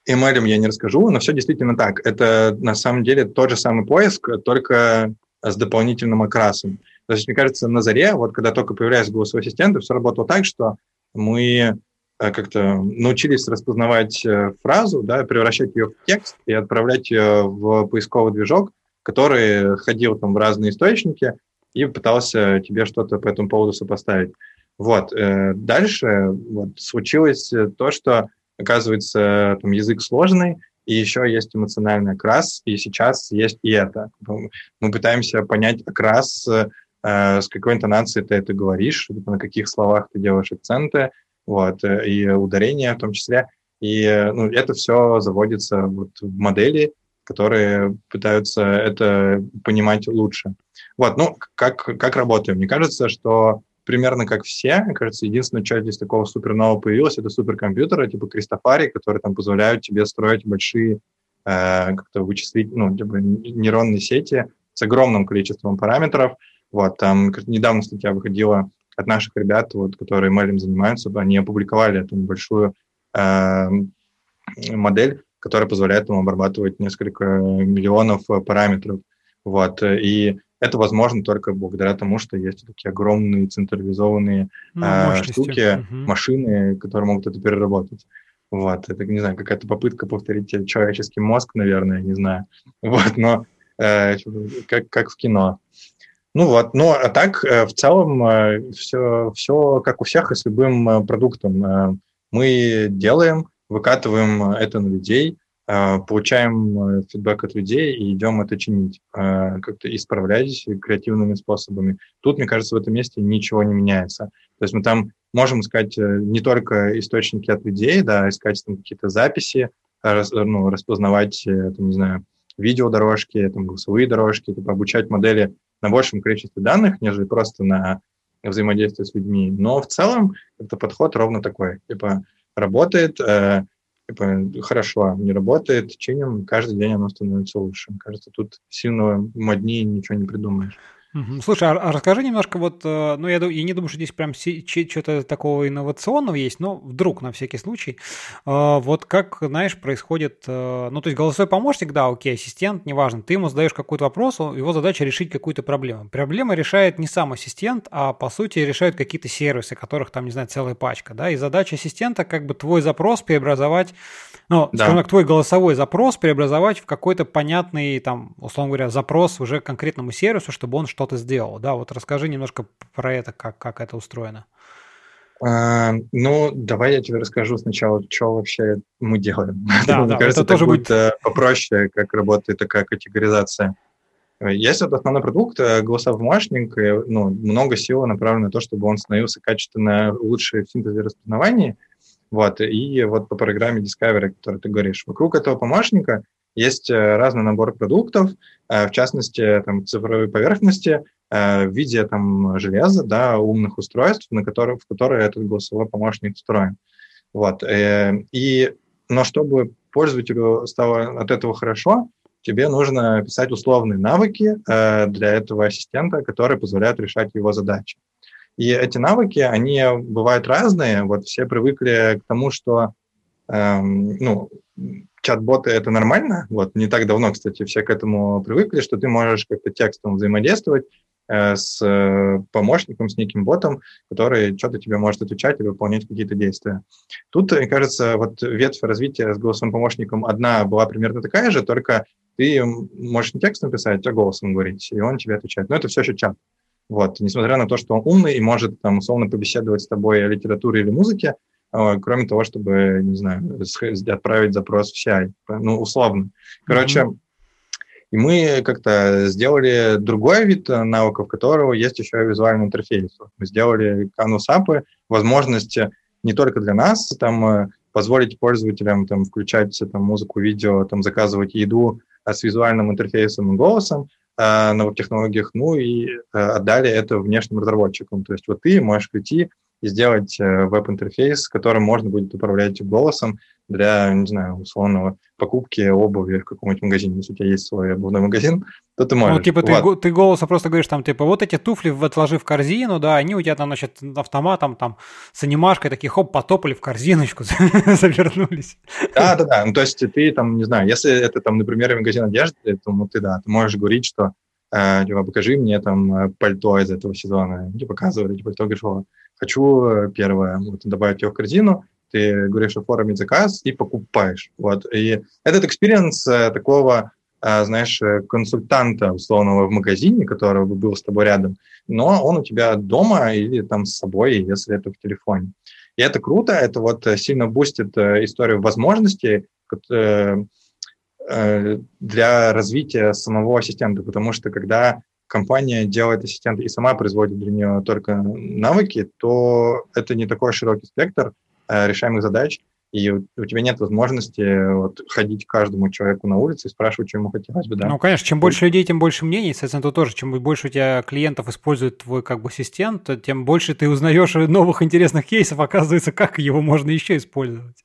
S2: ML, я не расскажу, но все действительно так. Это на самом деле тот же самый поиск, только с дополнительным окрасом. То есть, мне кажется, на заре, вот когда только появлялись голосовые ассистенты, все работало так, что мы э, как-то научились распознавать э, фразу, да, превращать ее в текст и отправлять ее в поисковый движок, который ходил там в разные источники и пытался тебе что-то по этому поводу сопоставить. Вот. Э, дальше вот, случилось то, что, оказывается, там язык сложный, и еще есть эмоциональный окрас, и сейчас есть и это. Мы пытаемся понять окрас с какой интонацией ты это говоришь, на каких словах ты делаешь акценты, вот, э, и ударения в том числе. И э, ну, это все заводится вот в модели, которые пытаются это понимать лучше. Вот, ну, как, как работаем? Мне кажется, что примерно как все, мне кажется, единственное, что здесь такого супер нового появилось, это суперкомпьютеры типа Кристофари, которые там позволяют тебе строить большие э, как-то вычислить, ну, типа нейронные сети с огромным количеством параметров, вот, там недавно статья выходила от наших ребят, вот, которые мейлем занимаются, они опубликовали эту небольшую э, модель, которая позволяет им обрабатывать несколько миллионов параметров. Вот, и это возможно только благодаря тому, что есть такие огромные централизованные ну, э, штуки, угу. машины, которые могут это переработать. Вот, это, не знаю, какая-то попытка повторить человеческий мозг, наверное, не знаю. Вот, но э, как, как в кино. Ну вот, ну а так э, в целом все, все как у всех и с любым продуктом. Мы делаем, выкатываем это на людей, получаем фидбэк от людей и идем это чинить, как-то исправлять креативными способами. Тут, мне кажется, в этом месте ничего не меняется. То есть мы там можем искать не только источники от людей, да, искать там какие-то записи, ну, распознавать, там, не знаю, видеодорожки, там, голосовые дорожки, типа, обучать модели на большем количестве данных, нежели просто на взаимодействие с людьми. Но в целом это подход ровно такой. Типа, работает, э, типа, хорошо, не работает, чиним, каждый день оно становится лучше. Кажется, тут сильно моднее ничего не придумаешь.
S1: Слушай, а, а расскажи немножко вот, э, ну я, я не думаю, что здесь прям что-то такого инновационного есть, но вдруг на всякий случай, э, вот как, знаешь, происходит, э, ну то есть голосовой помощник, да, окей, ассистент, неважно, ты ему задаешь какой-то вопрос, его задача решить какую-то проблему. Проблема решает не сам ассистент, а по сути решают какие-то сервисы, которых там, не знаю, целая пачка, да, и задача ассистента как бы твой запрос преобразовать ну, да. скажем так, твой голосовой запрос преобразовать в какой-то понятный, там, условно говоря, запрос уже конкретному сервису, чтобы он что-то сделал. Да, вот расскажи немножко про это, как, как это устроено.
S2: А, ну, давай я тебе расскажу сначала, что вообще мы делаем.
S1: Да, Мне
S2: да, кажется,
S1: это тоже будет,
S2: э, попроще, как работает такая категоризация. Есть вот основной продукт, э, голосовой помощник, ну, много сил направлено на то, чтобы он становился качественно лучше в синтезе распознавании, вот, и вот по программе Discovery, о которой ты говоришь, вокруг этого помощника есть э, разный набор продуктов, э, в частности, там, цифровой поверхности э, в виде там, железа, да, умных устройств, на которых, в которые этот голосовой помощник встроен. Вот. И, но чтобы пользователю стало от этого хорошо, тебе нужно писать условные навыки для этого ассистента, которые позволяют решать его задачи. И эти навыки, они бывают разные. Вот все привыкли к тому, что эм, ну, чат-боты — это нормально. Вот не так давно, кстати, все к этому привыкли, что ты можешь как-то текстом взаимодействовать э, с э, помощником, с неким ботом, который что-то тебе может отвечать или выполнять какие-то действия. Тут, мне кажется, вот ветвь развития с голосовым помощником одна была примерно такая же, только ты можешь не текстом писать, а голосом говорить, и он тебе отвечает. Но это все еще чат. Вот, несмотря на то, что он умный и может там условно побеседовать с тобой о литературе или музыке, кроме того, чтобы, не знаю, отправить запрос в CI, ну, условно. Короче, mm-hmm. и мы как-то сделали другой вид э, навыков, которого есть еще и визуальный интерфейс. Мы сделали канвас-апы, возможность не только для нас, там, э, позволить пользователям там, включать там, музыку, видео, там, заказывать еду с визуальным интерфейсом и голосом, э, новых технологиях, ну и э, отдали это внешним разработчикам. То есть вот ты можешь прийти и сделать э, веб-интерфейс, которым можно будет управлять голосом для, не знаю, условного покупки обуви в каком-нибудь магазине. Если у тебя есть свой обувной магазин, то ты можешь.
S1: Ну, типа ты, ты голоса просто говоришь там, типа, вот эти туфли отложи в корзину, да, они у тебя там, значит, автоматом там с анимашкой такие, хоп, потопали в корзиночку, завернулись.
S2: Да, да, да. Ну, то есть ты там, не знаю, если это там, например, магазин одежды, то ну, ты, да, ты можешь говорить, что э, типа, покажи мне там э, пальто из этого сезона. И показывают эти пальто, говоришь, о, хочу э, первое, вот, добавить ее в корзину, ты говоришь оформить заказ и покупаешь. Вот. И этот experience э, такого, э, знаешь, консультанта условного в магазине, который был с тобой рядом, но он у тебя дома или там с собой, если это в телефоне. И это круто, это вот сильно бустит историю возможностей для развития самого ассистента, потому что когда компания делает ассистента и сама производит для нее только навыки, то это не такой широкий спектр э, решаемых задач, и у, тебя нет возможности вот, ходить каждому человеку на улице и спрашивать, что ему хотелось бы. Да?
S1: Ну, конечно, чем больше людей, тем больше мнений, соответственно, то тоже, чем больше у тебя клиентов использует твой как бы ассистент, то тем больше ты узнаешь новых интересных кейсов, оказывается, как его можно еще использовать.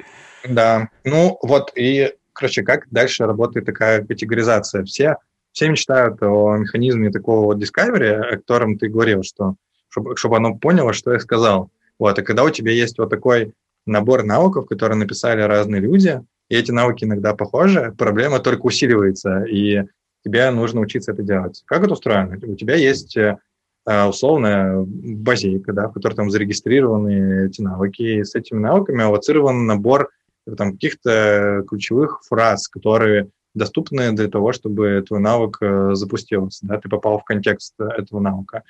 S2: Да, ну вот и, короче, как дальше работает такая категоризация? Все все мечтают о механизме такого вот discovery, о котором ты говорил, что чтобы, чтобы оно поняло, что я сказал. Вот, и когда у тебя есть вот такой набор навыков, которые написали разные люди, и эти навыки иногда похожи, проблема только усиливается, и тебе нужно учиться это делать. Как это устроено? У тебя есть э, условная базейка, да, в которой там зарегистрированы эти навыки, и с этими навыками аллоцирован набор там, каких-то ключевых фраз, которые доступны для того, чтобы твой навык запустился, да, ты попал в контекст этого навыка.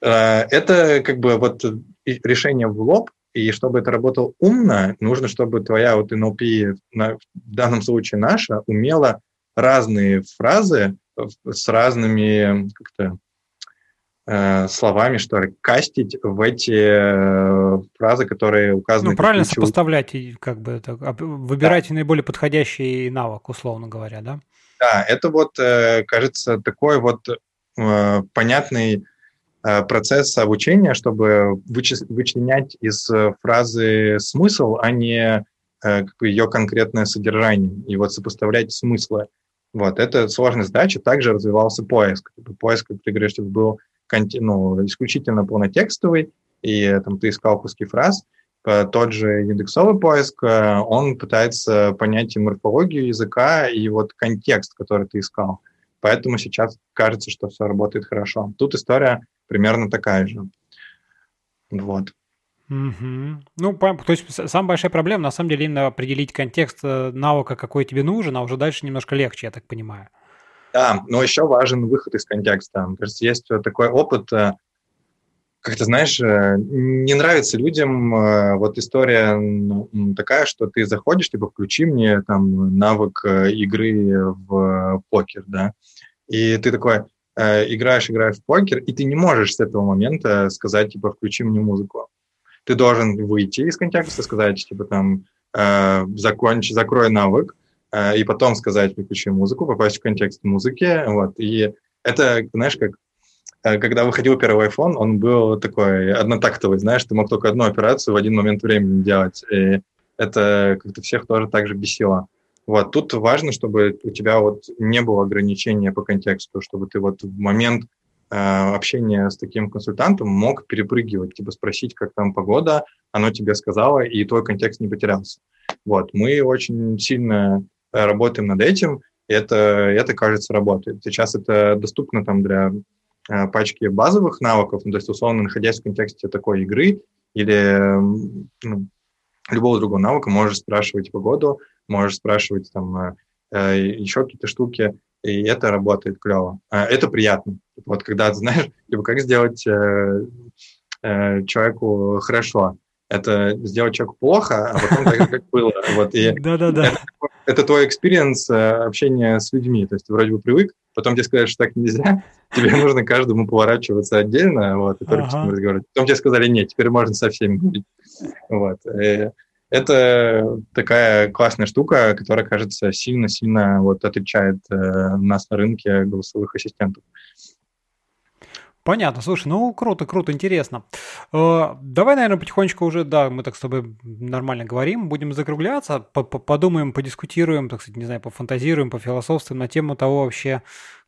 S2: Это как бы вот решение в лоб, и чтобы это работало умно, нужно, чтобы твоя вот NLP, в данном случае наша, умела разные фразы с разными как-то э, словами, что ли, кастить в эти э, фразы, которые указаны.
S1: Ну, правильно ключевые. сопоставлять, как бы это, выбирайте да. наиболее подходящий навык, условно говоря, да?
S2: Да, это вот, э, кажется, такой вот э, понятный Э, процесс обучения, чтобы вычленять из э, фразы смысл, а не э, ее конкретное содержание, и вот сопоставлять смыслы. Вот, это сложная задача. Также развивался поиск. Поиск, как ты говоришь, был ну, исключительно полнотекстовый, и там ты искал куски фраз. Тот же индексовый поиск, он пытается понять и морфологию языка, и вот контекст, который ты искал. Поэтому сейчас кажется, что все работает хорошо. Тут история примерно такая же. Вот.
S1: Угу. Ну, то есть самая большая проблема, на самом деле, именно определить контекст э, навыка, какой тебе нужен, а уже дальше немножко легче, я так понимаю.
S2: Да, но еще важен выход из контекста. Мне кажется, есть такой опыт, э, как ты знаешь, э, не нравится людям вот история такая, что ты заходишь, типа, включи мне там навык игры в покер, да, и ты такой, э, играешь, играешь в покер, и ты не можешь с этого момента сказать, типа, включи мне музыку. Ты должен выйти из контекста, сказать, типа, там, э, закончи, закрой навык, э, и потом сказать, выключи музыку, попасть в контекст музыки, вот. И это, знаешь, как э, когда выходил первый iPhone, он был такой однотактовый, знаешь, ты мог только одну операцию в один момент времени делать. И это как-то всех тоже так же бесило. Вот, тут важно, чтобы у тебя вот не было ограничения по контексту, чтобы ты вот в момент э, общения с таким консультантом мог перепрыгивать, типа спросить, как там погода, оно тебе сказало, и твой контекст не потерялся. Вот, мы очень сильно э, работаем над этим, и это, это, кажется, работает. Сейчас это доступно там для э, пачки базовых навыков, ну, то есть, условно, находясь в контексте такой игры или ну, любого другого навыка, можешь спрашивать погоду, можешь спрашивать там э, э еще какие-то штуки, и это работает клево. Э, это приятно. Вот когда ты знаешь, либо как сделать э, э, человеку хорошо, это сделать человеку плохо, а потом так, как было. Вот, и Да-да-да. Это, это твой experience э, общения с людьми. То есть ты вроде бы привык, потом тебе сказали, что так нельзя, тебе нужно каждому поворачиваться отдельно, вот, и только ага. с ним разговаривать. Потом тебе сказали, нет, теперь можно со всеми говорить. Вот. И это такая классная штука, которая, кажется, сильно-сильно вот отличает э, нас на рынке голосовых ассистентов.
S1: Понятно, слушай, ну круто, круто, интересно. Э, давай, наверное, потихонечку уже, да, мы так с тобой нормально говорим, будем закругляться, подумаем, подискутируем, так сказать, не знаю, пофантазируем, пофилософствуем на тему того вообще,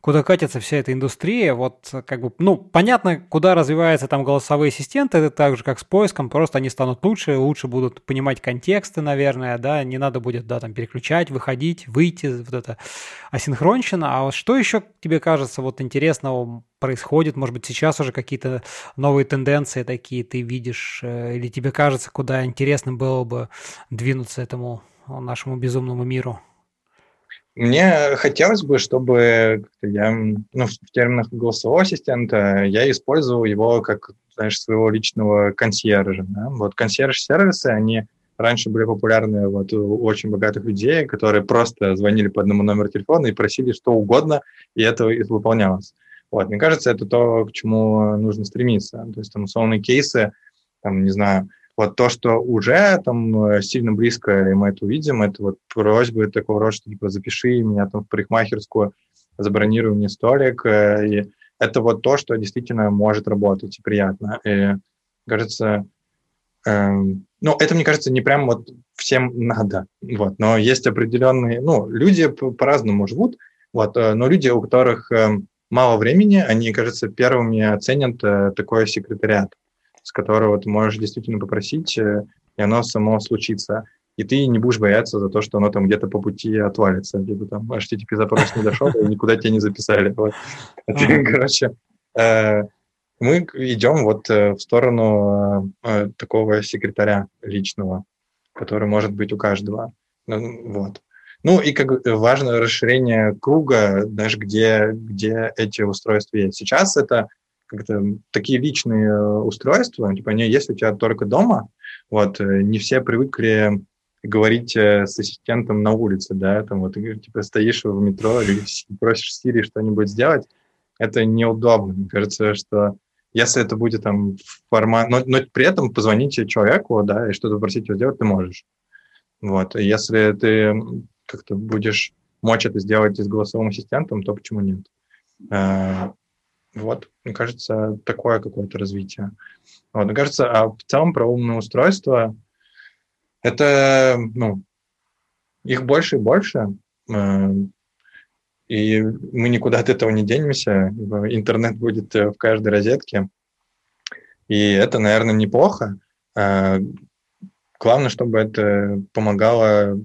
S1: куда катится вся эта индустрия. Вот как бы, ну, понятно, куда развиваются там голосовые ассистенты, это так же, как с поиском, просто они станут лучше, лучше будут понимать контексты, наверное, да, не надо будет, да, там переключать, выходить, выйти, вот это асинхронщина. А вот что еще тебе кажется вот интересного происходит? Может быть, сейчас уже какие-то новые тенденции такие ты видишь, э, или тебе кажется, куда интересно было бы двинуться этому нашему безумному миру?
S2: Мне хотелось бы, чтобы я, ну, в терминах голосового ассистента я использовал его как, знаешь, своего личного консьержа. Да? Вот консьерж-сервисы, они раньше были популярны вот у очень богатых людей, которые просто звонили по одному номеру телефона и просили что угодно, и это выполнялось. Вот, мне кажется, это то, к чему нужно стремиться. То есть там условные кейсы, там, не знаю, вот то, что уже там э, сильно близко, и мы это увидим, это вот просьбы такого рода, что типа запиши меня там в парикмахерскую, забронируй мне столик, э, и это вот то, что действительно может работать и приятно. И кажется, эм, ну, это, мне кажется, не прям вот всем надо, вот, но есть определенные, ну, люди по-разному живут, вот, э, но люди, у которых эм, мало времени, они, кажется, первыми оценят такой секретариат с которого ты можешь действительно попросить, э, и оно само случится. И ты не будешь бояться за то, что оно там где-то по пути отвалится. Либо там HTTP запрос не дошел, и никуда тебя не записали. Вот. Короче, э, мы идем вот э, в сторону такого секретаря личного, который может быть у каждого. Ну, вот. Ну и как важно расширение круга, даже где, где эти устройства есть. Сейчас это как-то такие личные устройства, типа они есть у тебя только дома, вот, не все привыкли говорить э, с ассистентом на улице, да, там вот типа стоишь в метро или просишь Siri что-нибудь сделать, это неудобно. Мне кажется, что если это будет там формат, но, но при этом позвонить человеку, да, и что-то попросить его сделать, ты можешь. Вот. Если ты как-то будешь мочь это сделать с голосовым ассистентом, то почему нет? Вот, мне кажется, такое какое-то развитие. Вот, мне кажется, а в целом про умное устройство это, ну, их больше и больше, э, и мы никуда от этого не денемся. Интернет будет э, в каждой розетке, и это, наверное, неплохо. Э, главное, чтобы это помогало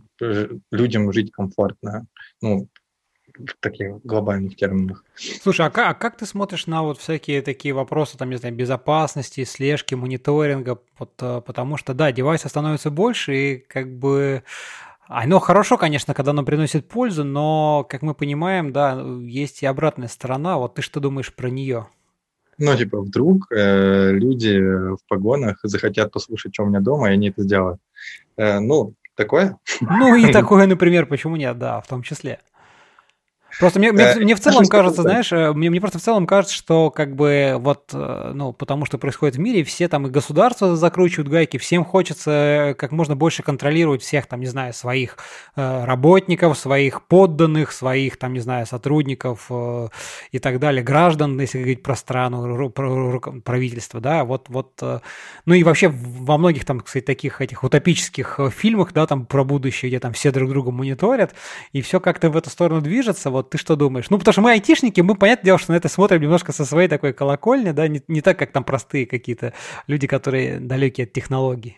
S2: людям жить комфортно. Ну, в таких глобальных терминах.
S1: Слушай, а как, а как ты смотришь на вот всякие такие вопросы, там, не знаю, безопасности, слежки, мониторинга? Вот, э, потому что, да, девайсов становится больше, и как бы оно хорошо, конечно, когда оно приносит пользу, но, как мы понимаем, да, есть и обратная сторона. Вот ты что думаешь про нее?
S2: Ну, типа, вдруг э, люди в погонах захотят послушать, что у меня дома, и они это сделают. Э, ну, такое?
S1: Ну, и такое, например, почему нет, да, в том числе. Просто мне, мне, э, мне в целом кажется, знаешь, э, мне, мне просто в целом кажется, что как бы вот, э, ну, потому что происходит в мире, все там и государства закручивают гайки, всем хочется как можно больше контролировать всех там, не знаю, своих работников, своих подданных, своих там, не знаю, сотрудников и так далее, граждан, если говорить про страну, про правительство, да, вот, вот, ну и вообще во многих там, кстати, таких этих утопических фильмах, да, там про будущее, где там все друг друга мониторят, и все как-то в эту сторону движется, вот ты что думаешь? Ну, потому что мы айтишники, мы, понятное дело, что на это смотрим немножко со своей такой колокольни, да, не, не так, как там простые какие-то люди, которые далеки от технологий.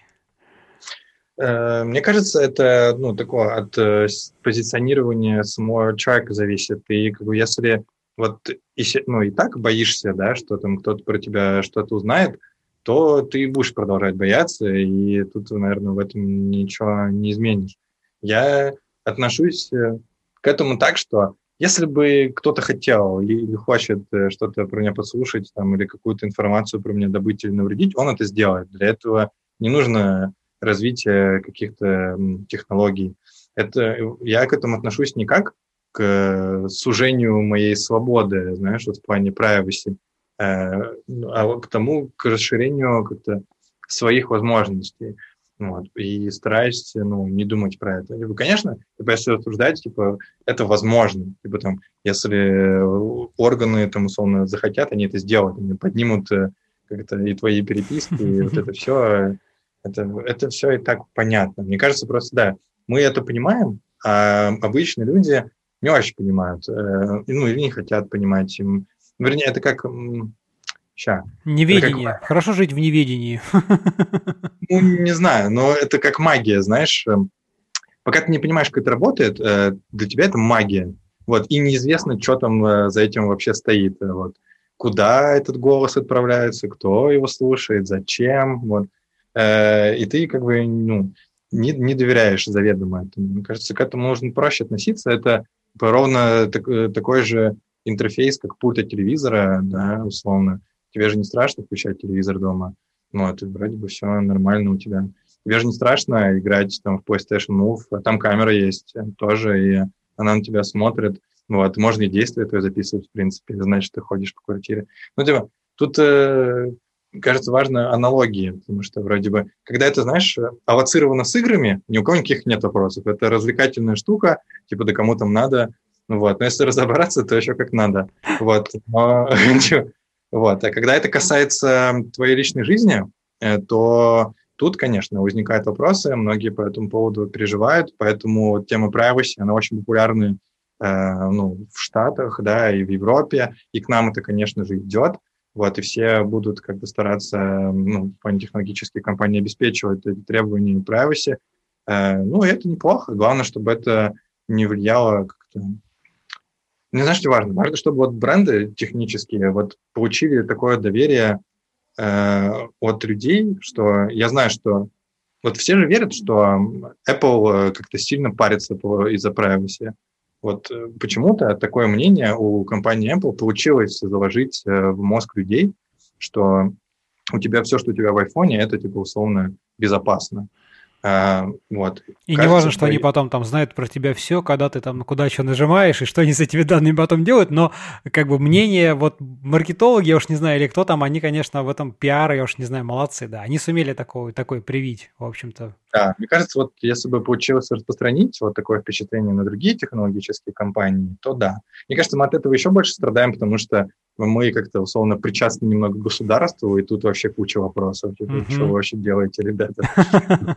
S2: Э, мне кажется, это ну, такое от э, позиционирования самого человека зависит. И как бы, если вот и, ну, и так боишься, да, что там кто-то про тебя что-то узнает, то ты будешь продолжать бояться, и тут, наверное, в этом ничего не изменишь. Я отношусь э, к этому так, что если бы кто-то хотел или хочет э, что-то про меня послушать там, или какую-то информацию про меня добыть или навредить, он это сделает. Для этого не нужно развитие каких-то технологий. Это, я к этому отношусь не как к сужению моей свободы, знаешь, вот в плане privacy, э, а к тому, к расширению как-то своих возможностей. Вот, и стараюсь, ну, не думать про это. Либо, конечно, типа, если обсуждать, типа, это возможно. Типа, там, если органы, там, условно, захотят, они это сделают, они поднимут э, как-то и твои переписки, и вот это все, это, это все и так понятно. Мне кажется, просто, да, мы это понимаем, а обычные люди не очень понимают, э, ну, или не хотят понимать. Вернее, это как
S1: Ща. Неведение. Как... Хорошо жить в неведении.
S2: Ну, не знаю, но это как магия, знаешь. Эм, пока ты не понимаешь, как это работает, э, для тебя это магия. Вот, и неизвестно, что там э, за этим вообще стоит. Э, вот. Куда этот голос отправляется, кто его слушает, зачем. Вот. И ты как бы ну, не, не доверяешь заведомо этому. Мне кажется, к этому нужно проще относиться. Это ровно так, такой же интерфейс, как пульт от телевизора, да, условно тебе же не страшно включать телевизор дома, ну, это вроде бы все нормально у тебя. Тебе же не страшно играть там в PlayStation Move, а там камера есть тоже, и она на тебя смотрит, вот, можно и действия твои записывать, в принципе, значит, ты ходишь по квартире. Ну, типа, тут, э, кажется, важно аналогии, потому что вроде бы, когда это, знаешь, аллоцировано с играми, ни у кого никаких нет вопросов. Это развлекательная штука, типа, да кому там надо, вот. Но если разобраться, то еще как надо. Вот. Но, Вот. А когда это касается твоей личной жизни, э, то тут, конечно, возникают вопросы, многие по этому поводу переживают, поэтому тема privacy, она очень популярна э, ну, в Штатах, да, и в Европе, и к нам это, конечно же, идет, вот, и все будут как бы стараться, ну, технологических компаний обеспечивать эти требования privacy, э, ну, это неплохо, главное, чтобы это не влияло как-то не знаю, что важно. Важно, чтобы вот бренды технические вот получили такое доверие э, от людей, что я знаю, что Вот все же верят, что Apple как-то сильно парится из-за privacy. Вот почему-то такое мнение у компании Apple получилось заложить в мозг людей, что у тебя все, что у тебя в айфоне, это типа условно безопасно.
S1: А, вот. И Кажется, не важно, что они потом там знают про тебя все, когда ты там куда что нажимаешь, и что они с этими данными потом делают, но как бы мнение, вот маркетологи, я уж не знаю, или кто там, они, конечно, в этом пиар, я уж не знаю, молодцы, да, они сумели такое, такое привить, в общем-то.
S2: Да, мне кажется, вот если бы получилось распространить вот такое впечатление на другие технологические компании, то да. Мне кажется, мы от этого еще больше страдаем, потому что мы как-то условно причастны немного к государству, и тут вообще куча вопросов. Типа, mm-hmm. Что вы вообще делаете, ребята?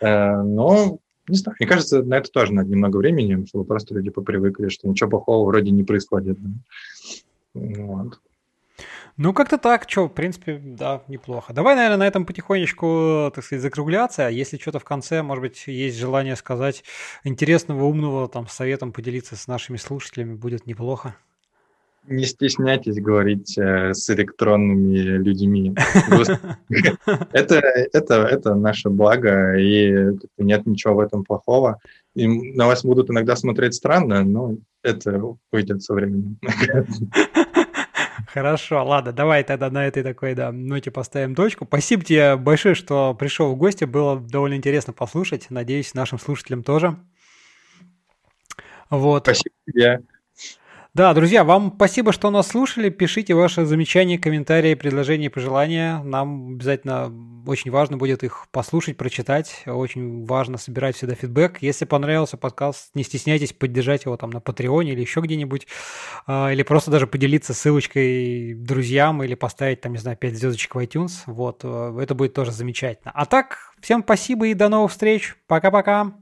S2: Э, но, не знаю, мне кажется, на это тоже надо немного времени, чтобы просто люди попривыкли, что ничего плохого вроде не происходит.
S1: Вот. Ну, как-то так, что, в принципе, да, неплохо. Давай, наверное, на этом потихонечку, так сказать, закругляться. Если что-то в конце, может быть, есть желание сказать интересного, умного, там, советом поделиться с нашими слушателями, будет неплохо.
S2: Не стесняйтесь говорить э, с электронными людьми. Это, это, это наше благо, и нет ничего в этом плохого. И на вас будут иногда смотреть странно, но это уйдет со временем.
S1: Хорошо, ладно, давай тогда на этой такой, да, ноте поставим точку. Спасибо тебе большое, что пришел в гости, было довольно интересно послушать. Надеюсь, нашим слушателям тоже. Вот.
S2: Спасибо тебе.
S1: Да, друзья, вам спасибо, что нас слушали. Пишите ваши замечания, комментарии, предложения, пожелания. Нам обязательно очень важно будет их послушать, прочитать. Очень важно собирать всегда фидбэк. Если понравился подкаст, не стесняйтесь поддержать его там на Патреоне или еще где-нибудь. А, или просто даже поделиться ссылочкой друзьям или поставить там, не знаю, 5 звездочек в iTunes. Вот, э, это будет тоже замечательно. А так, всем спасибо и до новых встреч. Пока-пока.